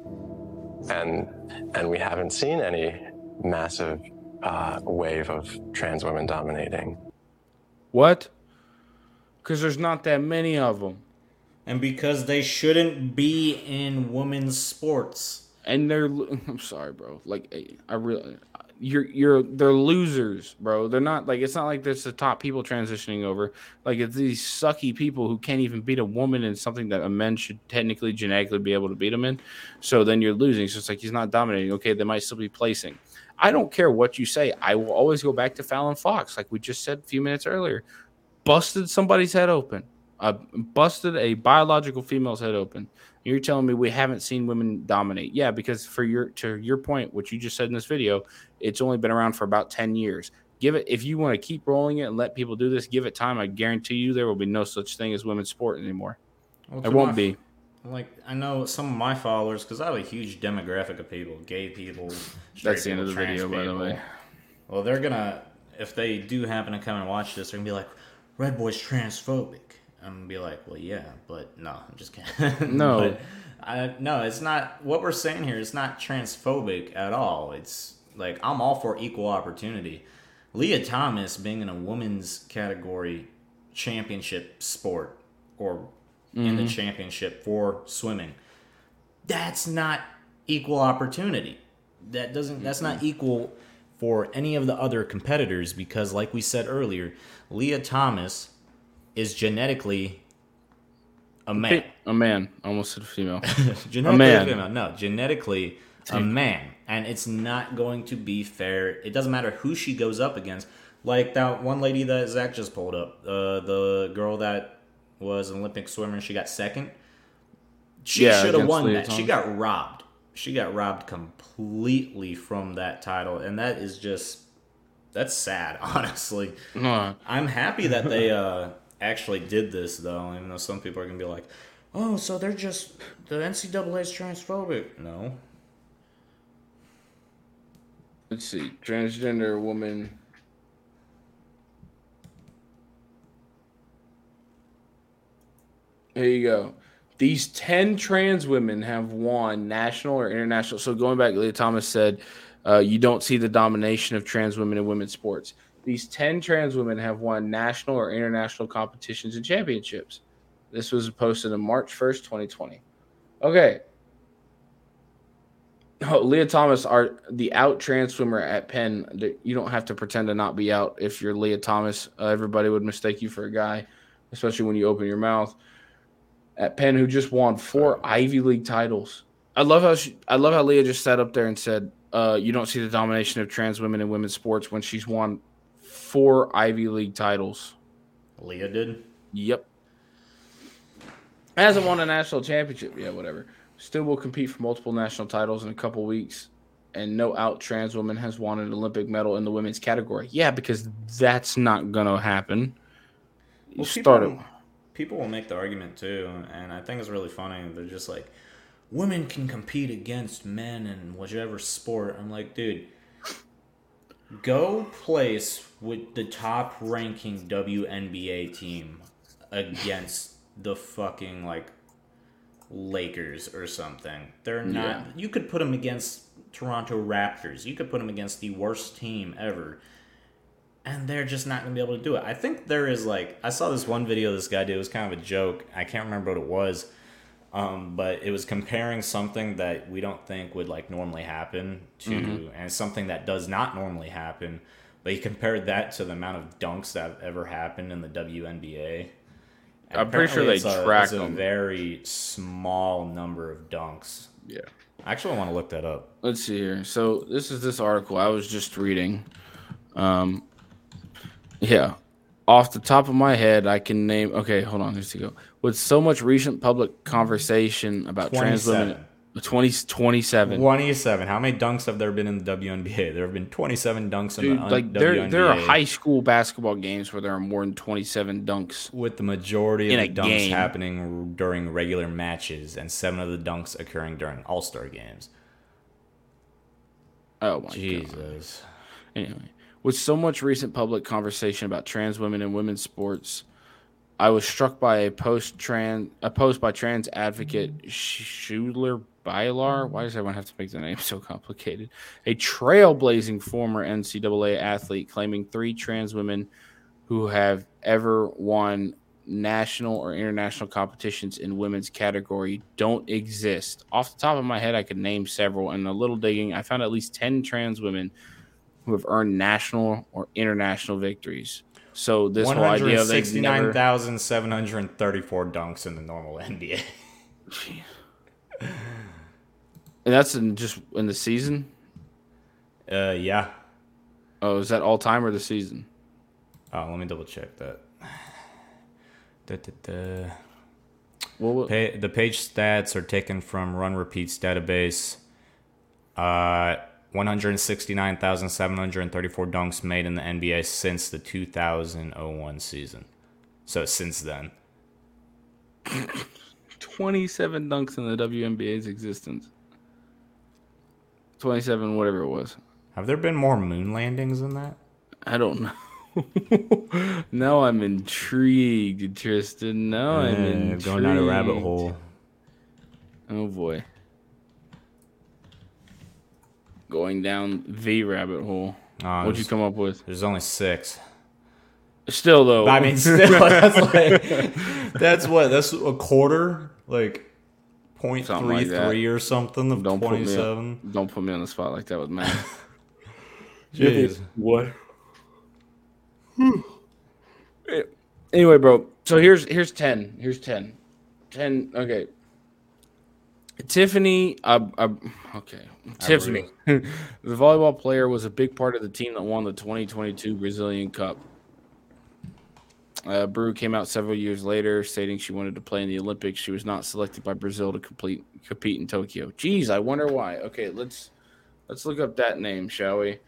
and, and we haven't seen any massive uh, wave of trans women dominating. What? Because there's not that many of them. And because they shouldn't be in women's sports. and they're I'm sorry, bro. Like eh, I really you're you're they're losers, bro. They're not like it's not like there's the top people transitioning over. Like it's these sucky people who can't even beat a woman in something that a man should technically genetically be able to beat them in. So then you're losing. So it's like he's not dominating. Okay, they might still be placing. I don't care what you say. I will always go back to Fallon Fox, like we just said a few minutes earlier. Busted somebody's head open. Uh, busted a biological female's head open. You're telling me we haven't seen women dominate? Yeah, because for your to your point, what you just said in this video, it's only been around for about ten years. Give it if you want to keep rolling it and let people do this. Give it time. I guarantee you there will be no such thing as women's sport anymore. Well, There won't my- be. Like I know some of my followers because I have a huge demographic of people, gay people. That's the end of the video, trans by the way. Well, they're gonna if they do happen to come and watch this, they're gonna be like, "Red Boy's transphobic." I'm gonna be like, "Well, yeah, but no, I'm just kidding." No. but I, no, it's not. What we're saying here is not transphobic at all. It's like I'm all for equal opportunity. Lia Thomas being in a women's category championship sport or in the championship for swimming, that's not equal opportunity. That doesn't. That's not equal for any of the other competitors because, like we said earlier, Lia Thomas is genetically a man. A man, almost said female. genetically man. female. No, genetically a man, and it's not going to be fair. It doesn't matter who she goes up against. Like that one lady that Zach just pulled up, uh, the girl that was an Olympic swimmer, and she got second. She Yeah, should have won that. She got robbed. She got robbed completely from that title, and that is just that's sad, honestly. Uh, I'm happy that they uh, actually did this, though, even though some people are gonna be like, "Oh, so they're just the NCAA is transphobic." No, let's see. Transgender woman. There you go. These 10 trans women have won national or international. So going back, Lia Thomas said, uh, you don't see the domination of trans women in women's sports. These 10 trans women have won national or international competitions and championships. This was posted on March 1st, 2020. Okay. Oh, Lia Thomas are the out trans swimmer at Penn. You don't have to pretend to not be out if you're Lia Thomas. Uh, everybody would mistake you for a guy, especially when you open your mouth. At Penn, who just won four Ivy League titles. I love how she, I love how Lia just sat up there and said, uh, "You don't see the domination of trans women in women's sports when she's won four Ivy League titles." Lia did. Yep. Hasn't won a national championship. Yeah, whatever. Still will compete for multiple national titles in a couple weeks. And no out trans woman has won an Olympic medal in the women's category. Yeah, because that's not gonna happen. You Well, started. people, people will make the argument too, and I think it's really funny. They're just like, women can compete against men in whichever sport. I'm like, dude, go place with the top ranking WNBA team against the fucking like Lakers or something. They're not. Yeah. You could put them against Toronto Raptors. You could put them against the worst team ever and they're just not gonna be able to do it. I think there is like I saw this one video this guy did. It was kind of a joke. I can't remember what it was, um, but it was comparing something that we don't think would like normally happen to, and something that does not normally happen. But he compared that to the amount of dunks that have ever happened in the WNBA. And I'm pretty sure they a- track it's a them. very small number of dunks. Yeah. I actually want to look that up. Let's see here. So this is this article I was just reading. Um, yeah, Off the top of my head, I can name. Okay, hold on. Here's to go. With so much recent public conversation about trans women, 20, 27. 27. How many dunks have there been in the WNBA? There have been 27 dunks in Dude, the un- like there, WNBA. there are high school basketball games where there are more than 27 dunks. with the majority of the dunks game. happening during regular matches and seven of the dunks occurring during All Star games. Oh my god. Jesus. Anyway, with so much recent public conversation about trans women and women's sports, I was struck by a post trans a post by trans advocate Schuyler Bailar. Why does everyone have to make the name so complicated? A trailblazing former NCAA athlete claiming three trans women who have ever won national or international competitions in women's category don't exist. Off the top of my head, I could name several. And a little digging, I found at least 10 trans women who have earned national or international victories. So this whole idea of they never, 169,734 dunks in the normal NBA. and that's in just in the season. Uh, yeah. Oh, is that all time or the season? Oh, let me double check that. Da, da, da. Well, Pa- the page stats are taken from Run Repeats database. Uh, 169,734 dunks made in the NBA since the 2001 season. So since then. 27 dunks in the WNBA's existence. 27, whatever it was. Have there been more moon landings than that? I don't know. now I'm intrigued, Tristan. Now I'm intrigued. going down a rabbit hole. Oh boy. Going down the rabbit hole. Uh, What'd you come up with? there's only six. Still though. I mean, still, that's like that's what that's a quarter, like point Something three like that. or something of don't put me don't put me on the spot like that with math. Jeez. What? anyway, bro. So here's here's ten. Here's ten. Ten. Okay. Tiffany. Uh, uh, okay. Tiffany, the volleyball player, was a big part of the team that won the 2022 Brazilian Cup. Uh, Brew came out several years later, stating she wanted to play in the Olympics. She was not selected by Brazil to complete compete in Tokyo. Jeez, I wonder why. Okay, let's let's look up that name, shall we?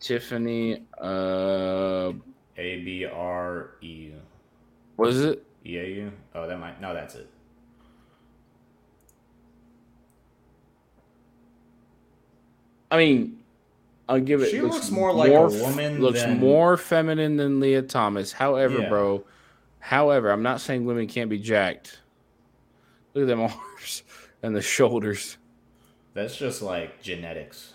Tiffany. Uh, A B R E what is it? E A U. Oh, that might no, that's it. I mean, I'll give it. She looks more like a woman Looks than- more feminine than Lia Thomas. However, Yeah. bro, however, I'm not saying women can't be jacked. Look at them arms and the shoulders. That's just like genetics.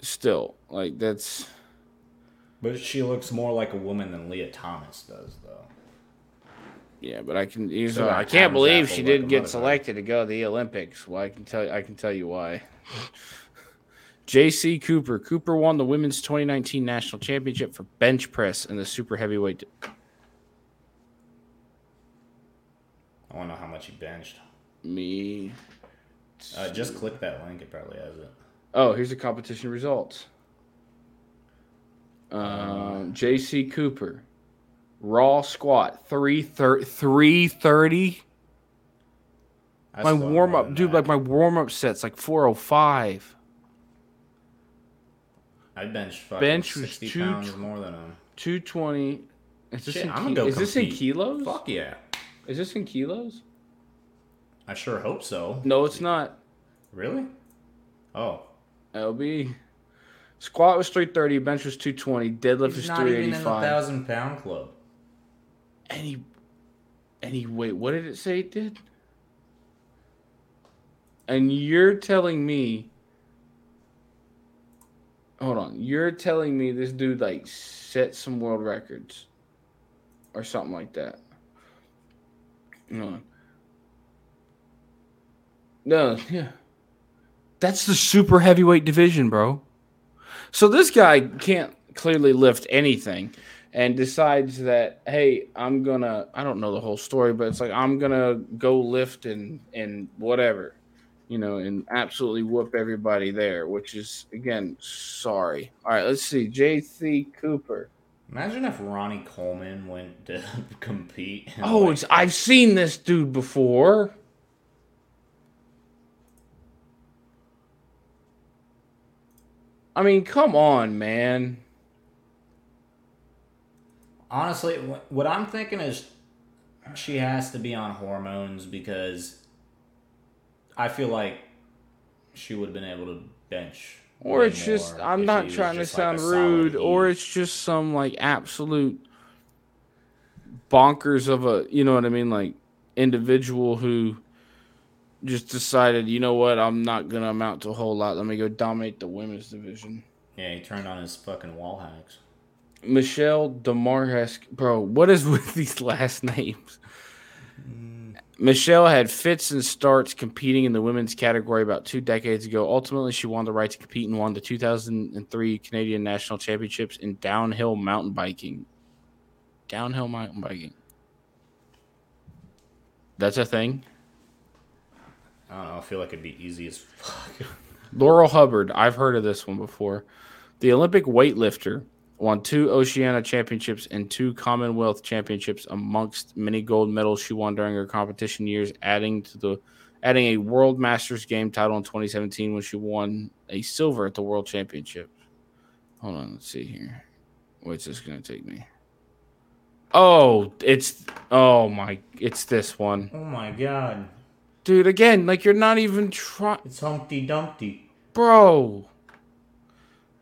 Still, like that's But she looks more like a woman than Lia Thomas does, though. Yeah. But I can. You So know, I can't believe she didn't get selected to go to the Olympics. Well, I can tell. I can tell you why. J.C. Cooper. Cooper won the women's 2019 national championship for bench press in the super heavyweight I want to know how much he benched. me. Uh, just click that link; it probably has it. Oh, here's the competition results. Um, J.C. Cooper, raw squat three thirty. Three thirty. My warm up dude. that. Like my warm up sets like four oh five. I benched fucking bench was sixty two pounds more than him. Two twenty. Is this Shit, in, I'm gonna go is this in kilos? Fuck yeah! Is this in kilos? I sure hope so. No, it's not. Really? Oh, LB. Squat was three thirty. Bench was two twenty. Deadlift he's was not three even in the thousand pound club. And he, wait, what did it say it did? And you're telling me, hold on, you're telling me this dude like set some world records or something like that. No. No, yeah. That's the super heavyweight division, bro. So this guy can't clearly lift anything and decides that hey i'm gonna i don't know the whole story but it's like i'm gonna go lift and and whatever you know and absolutely whoop everybody there which is again sorry all right let's see jc cooper Imagine if Ronnie Coleman went to compete. Oh, like- it's I've seen this dude before. I mean, come on, man. Honestly, what I'm thinking is she has to be on hormones because I feel like she would have been able to bench. Or it's just I'm not trying to just, like, sound rude, or it's just some like absolute bonkers of a you know what I mean, like individual who just decided, you know what, I'm not gonna amount to a whole lot. Let me go dominate the women's division. yeah, he turned on his fucking wall hacks. Michelle Dumaresq, bro, what is with these last names? Michelle had fits and starts competing in the women's category about two decades ago. Ultimately, she won the right to compete and won the 2003 Canadian National Championships in downhill mountain biking. Downhill mountain biking. That's a thing. I don't know. I feel like it'd be easy as fuck. Laurel Hubbard, I've heard of this one before. The Olympic weightlifter won two Oceania championships and two Commonwealth championships amongst many gold medals she won during her competition years, adding to the adding a World Masters game title in 2017 when she won a silver at the World Championship. Hold on, let's see here. Where's this gonna take me? Oh, it's oh my, it's this one, oh my god, dude. Again, like you're not even trying. it's Humpty Dumpty. bro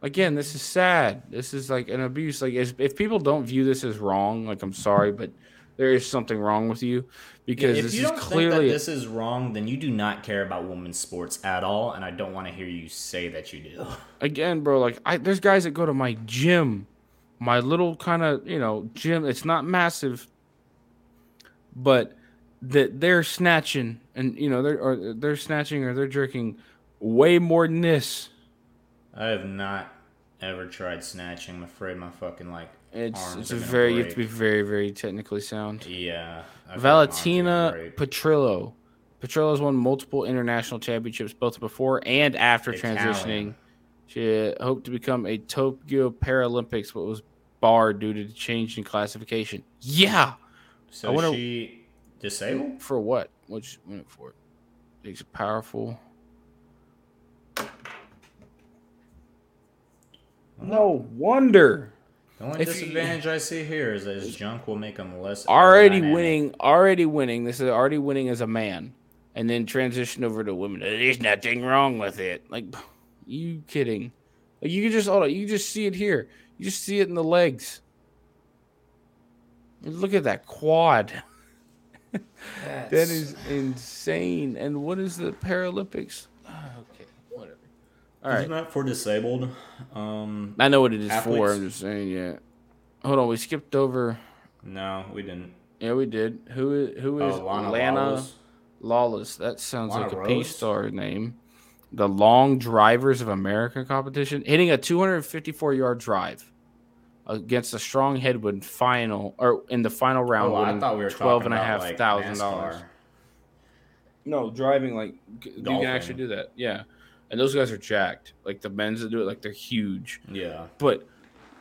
again this is sad this is like an abuse like if, if people don't view this as wrong like i'm sorry but there is something wrong with you because if this you is don't think clearly that this is wrong, then you do not care about women's sports at all, and I don't want to hear you say that you do. again bro like I, there's guys that go to my gym my little kind of you know gym it's not massive but that they're snatching and you know they're or they're snatching or they're jerking way more than this I have not ever tried snatching. I'm afraid my fucking like it's arms it's a are gonna very you have to be very very technically sound yeah. I feel like my arms are gonna Valentina break. Petrillo. Petrillo's won multiple international championships both before and after Italian. transitioning. She uh, hoped to become a Tokyo Paralympics, but was barred due to the change in classification. Yeah. So I wonder- she disabled? For what? Which went for it? Takes a powerful. No wonder. The only If you- disadvantage I see here is that his junk will make him less Already aerodynamic. winning. Already winning. This is already winning as a man, and then transition over to women. There's nothing wrong with it. Like, you kidding? Like you can just hold on. You can just see it here. You just see it in the legs. Look at that quad. That is insane. And what is the Paralympics? All right. Isn't that for disabled? Um, I know what it is for. I'm just saying, yeah. Hold on, we skipped over. no, we didn't. Yeah, we did. Who is who is Oh, Lana Lana Lawless. Lawless? That sounds Lana like a Rhoades? P star name. The Long Drivers of America competition, hitting a 254 yard drive against a strong headwind final or in the final round, Oh, I thought we were twelve talking and a about half like thousand dollars. No, driving like g- you can actually do that. Yeah, and those guys are jacked. Like the men's that do it, like they're huge. Yeah. But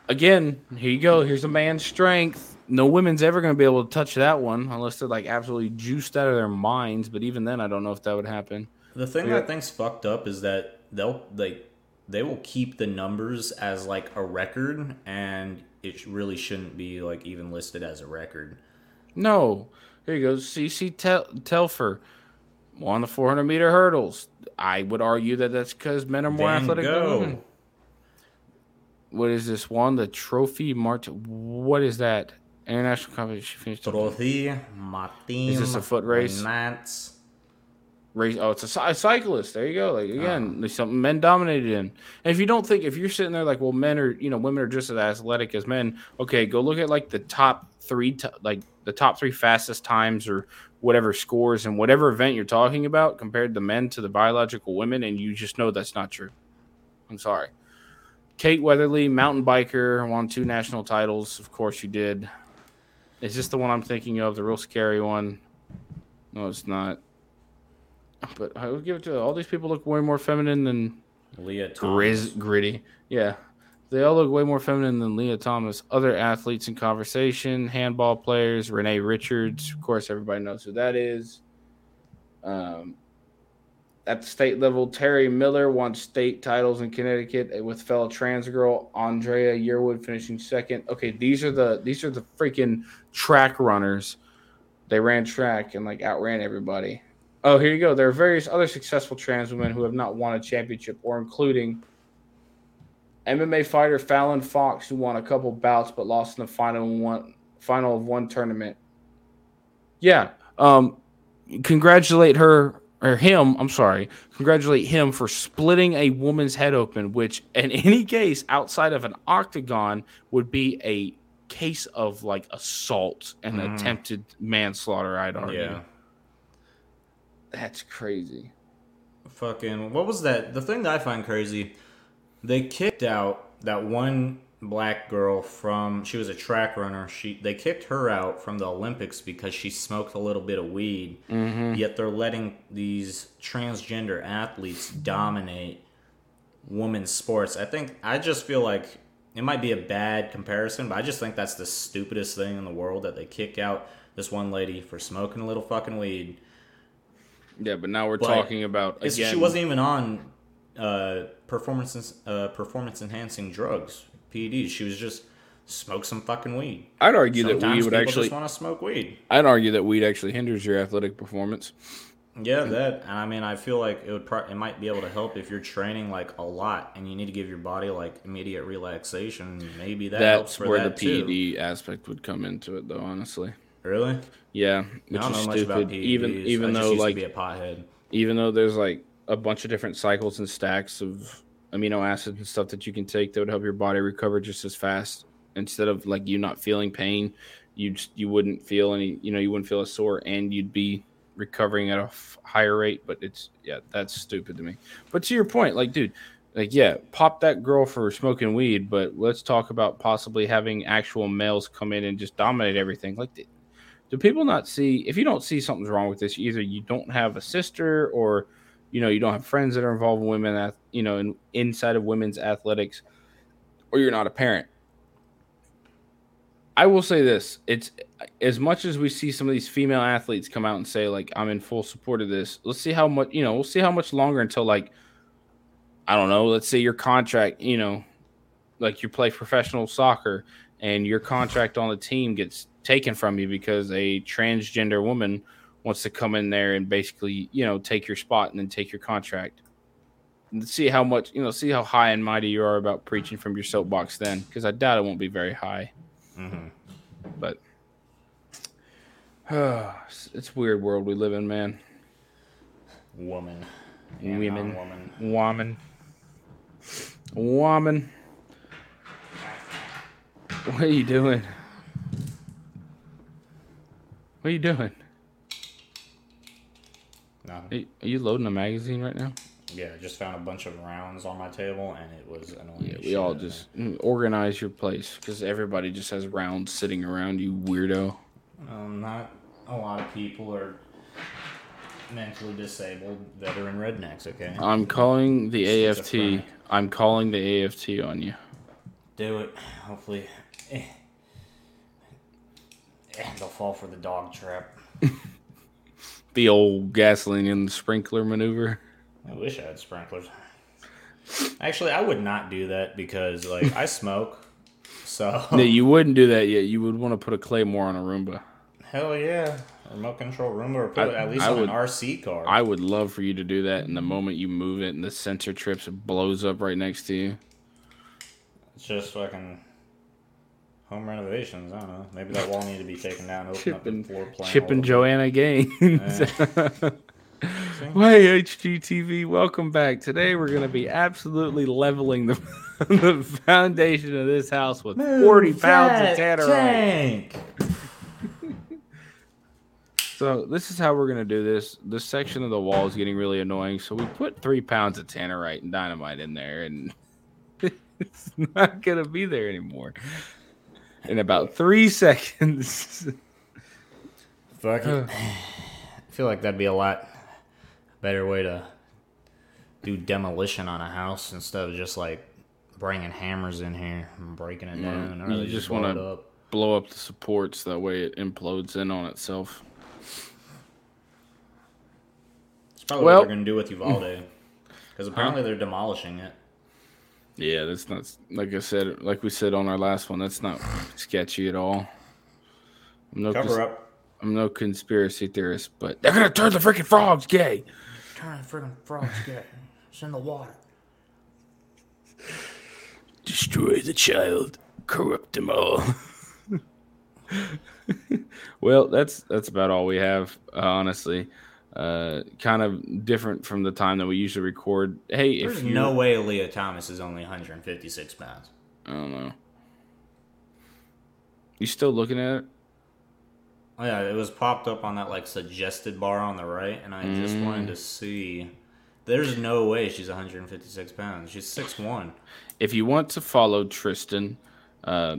again, here you go. Here's a man's strength. No women's ever going to be able to touch that one unless they're like absolutely juiced out of their minds. But even then, I don't know if that would happen. The thing Yeah. that I think's fucked up is that they'll like they will keep the numbers as like a record, and it really shouldn't be like even listed as a record. No. Here you go. CC Tel- Telfer won the 400 meter hurdles. I would argue that that's because men are more Van athletic than women. What is this one? The trophy Mart. What is that? International competition. She finished Trophy Martin. Is this a foot race? Race. Oh, it's a, cy- cyclist. There you go. Like again, ah. there's something men dominated in. And if you don't think, if you're sitting there like, well, men are, you know, women are just as athletic as men. Okay, go look at like the top three, t- like the top three fastest times or whatever scores and whatever event you're talking about compared the men to the biological women, and you just know that's not true. I'm sorry. Kate Weatherly, mountain biker, won two national titles. Of course, you did. Is this the one I'm thinking of? The real scary one? No, it's not. But I would give it to all these people look way more feminine than Lia. Grizz gritty. Yeah. They all look way more feminine than Lia Thomas. Other athletes in conversation, handball players, Renee Richards. Of course, everybody knows who that is. Um, at the state level, Terry Miller won state titles in Connecticut with fellow trans girl Andrea Yearwood finishing second. Okay, these are the these are the freaking track runners. They ran track and like outran everybody. Oh, here you go. There are various other successful trans women who have not won a championship, or including MMA fighter Fallon Fox, who won a couple bouts but lost in the final one final of one tournament. Yeah. Um, congratulate her or him, I'm sorry, congratulate him for splitting a woman's head open, which in any case outside of an octagon would be a case of like assault and Mhm. attempted manslaughter, I'd argue. Yeah. That's crazy. Fucking what was that? The thing that I find crazy, they kicked out that one black girl from she was a track runner. She they kicked her out from the Olympics because she smoked a little bit of weed. Mm-hmm. Yet they're letting these transgender athletes dominate women's sports. I think I just feel like it might be a bad comparison, but I just think that's the stupidest thing in the world that they kick out this one lady for smoking a little fucking weed. Yeah, but now we're But talking about again. She wasn't even on uh, performance uh, performance enhancing drugs, PEDs. She was just smoke some fucking weed. I'd argue that weed would actually. want to smoke weed. I'd argue that weed actually hinders your athletic performance. Yeah, that. And I mean, I feel like it would. Pro- it might be able to help if you're training like a lot and you need to give your body like immediate relaxation. Maybe that helps That's for where that the PED aspect would come into it, though. Honestly, Really? yeah, I which don't is know much about stupid. PEDs. Even even I though like to be a pothead. even though there's like a bunch of different cycles and stacks of amino acids and stuff that you can take that would help your body recover just as fast. Instead of like you not feeling pain you just you wouldn't feel any you know you wouldn't feel as sore and you'd be recovering at a f- higher rate but it's yeah that's stupid to me. But to your point like dude like yeah pop that girl for smoking weed but let's talk about possibly having actual males come in and just dominate everything. Like do people not see if you don't see something's wrong with this either you don't have a sister or you know you don't have friends that are involved in women you know in, inside of women's athletics or you're not a parent. I will say this it's as much as we see some of these female athletes come out and say like i'm in full support of this let's see how much you know we'll see how much longer until like i don't know let's say your contract you know like you play professional soccer and your contract on the team gets taken from you because a transgender woman wants to come in there and basically, you know, take your spot and then take your contract. And see how much, you know, see how high and mighty you are about preaching from your soapbox then, because I doubt it won't be very high. hmm But it's a weird world we live in, man. Woman. Women. Woman. Woman. Woman. What are you doing? What are you doing? No. Are you- loading a magazine right now? Yeah, I just found a bunch of rounds on my table and it was annoying. Yeah, we all just mm, organize your place because everybody just has rounds sitting around. You weirdo. there. Um, not a lot of people are mentally disabled veteran rednecks. Okay, I'm calling the AFT. Schizophrenic. I'm calling the AFT on you. do it. Hopefully, eh. Eh, they'll fall for the dog trap. The old gasoline in the sprinkler maneuver. I wish I had sprinklers. Actually, I would not do that because like I smoke. So No, you wouldn't do that yet. You would want to put a claymore on a Roomba. hell yeah, remote control room or put I- it at least I on would- an RC car. I would love for you to do that. And the moment you move it and the sensor trips, it blows up right next to you. It's just fucking home renovations. I don't know. Maybe that wall needed to be taken down. Open Chip up the and, floor plan. Chip and Joanna Gaines. Hey HGTV, welcome back. Today we're going to be absolutely leveling the, the foundation of this house with 40 pounds of tannerite. So this is how we're going to do this. This section of the wall is getting really annoying. So we put three pounds of tannerite and dynamite in there, and it's not going to be there anymore. In about three seconds. Fuck it. I feel like that'd be a lot better way to do demolition on a house instead of just like bringing hammers in here and breaking it down. I you just just want wanna- Blow up the supports that way it implodes in on itself. It's probably Well- what they're gonna do with Uvalde, because apparently they're demolishing it. Yeah, that's not like I said, like we said on our last one. That's not sketchy at all. I'm no, Cover cons- up. I'm no conspiracy theorist, but they're gonna turn the freaking frogs gay. Turn the freaking frogs gay. It's in the water. Destroy the child, corrupt them all. well, that's that's about all we have, uh, honestly. Uh, kind of different from the time that we usually record. Hey, There's if you no way Lia Thomas is only 156 pounds. I don't know. You still looking at it? Oh yeah, it was popped up on that like suggested bar on the right, and I just Mm. wanted to see. There's no way she's 156 pounds. She's 6'1". if you want to follow Tristan, uh,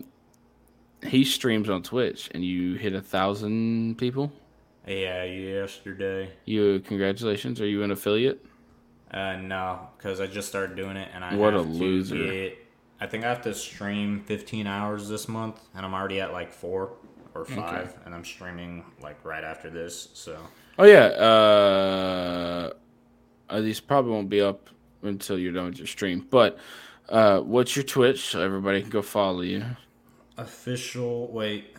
he streams on Twitch, and you hit a thousand people. Yeah, yesterday. You congratulations. Are you an affiliate? Uh, no, because I just started doing it, and I What a loser. Get, I think I have to stream 15 hours this month, and I'm already at like four or five, and I'm streaming like right after this. So Oh yeah. Uh, uh, these probably won't be up until you're done with your stream. But uh, what's your Twitch so everybody can go follow you? official. Wait,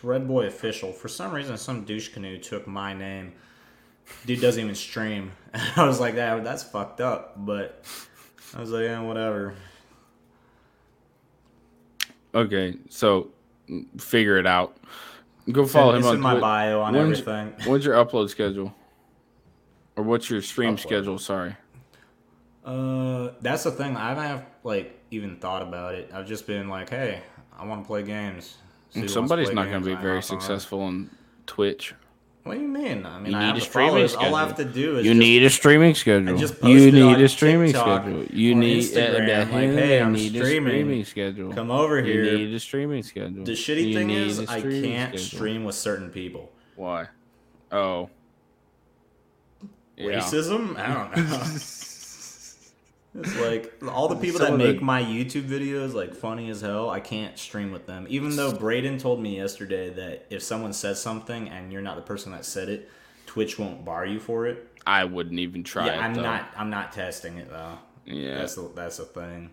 it's Red Boy official. For some reason, some douche canoe took my name. Dude doesn't even stream. I was like, that that's fucked up. But I was like, yeah, whatever. Okay, so mm, figure it out. Go follow it's him on in my bio on When's- everything. What's your upload schedule? Or what's your stream Upload. schedule? Sorry. Uh, that's the thing. I haven't like even thought about it. I've just been like, hey, I want to play games. See who wants to Somebody's not going to be very hop on. on Twitch. What do you mean? I mean, You I need have a streaming followers. All I have to do is You just- need a streaming schedule. You need a streaming TikTok schedule. You need Instagram, uh, like, hey, I'm need streaming. a streaming schedule. come over here. You need a streaming schedule. The shitty You thing is, I can't schedule. stream with certain people. Why? Oh. Yeah. Racism? I don't know. it's like all the people Some that of the- make my YouTube videos like funny as hell. I can't stream with them. Even though Braden told me yesterday that if someone says something and you're not the person that said it, Twitch won't bar you for it. I wouldn't even try yeah, it. I'm though. not. I'm not testing it though. Yeah. That's the, that's the thing.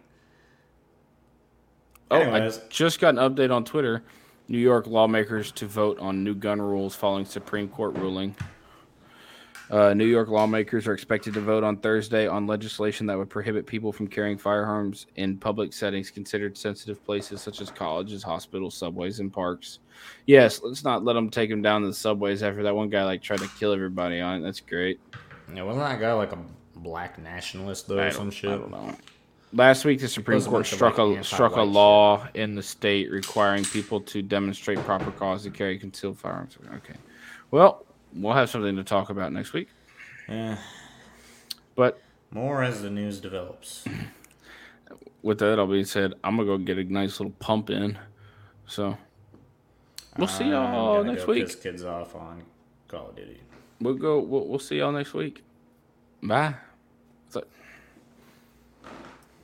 Oh, Anyways. I just got an update on Twitter. New York lawmakers to vote on new gun rules following Supreme Court ruling. Uh, New York lawmakers are expected to vote on Thursday on legislation that would prohibit people from carrying firearms in public settings considered sensitive places such as colleges, hospitals, subways, and parks. Yes, let's not let them take them down to the subways after that one guy like tried to kill everybody on it. That's great. Yeah, wasn't that guy like a black nationalist though, or some I shit? don't know. Last week, the Supreme Those are a Court struck a struck a law in the state requiring people to demonstrate proper cause to carry concealed firearms. Okay, well, we'll have something to talk about next week. Yeah, But more as the news develops. with that all being said, I'm gonna go get a nice little pump in. So we'll see y'all next go week. Piss kids off on Call of Duty. We'll go. We'll, we'll see y'all next week. Bye.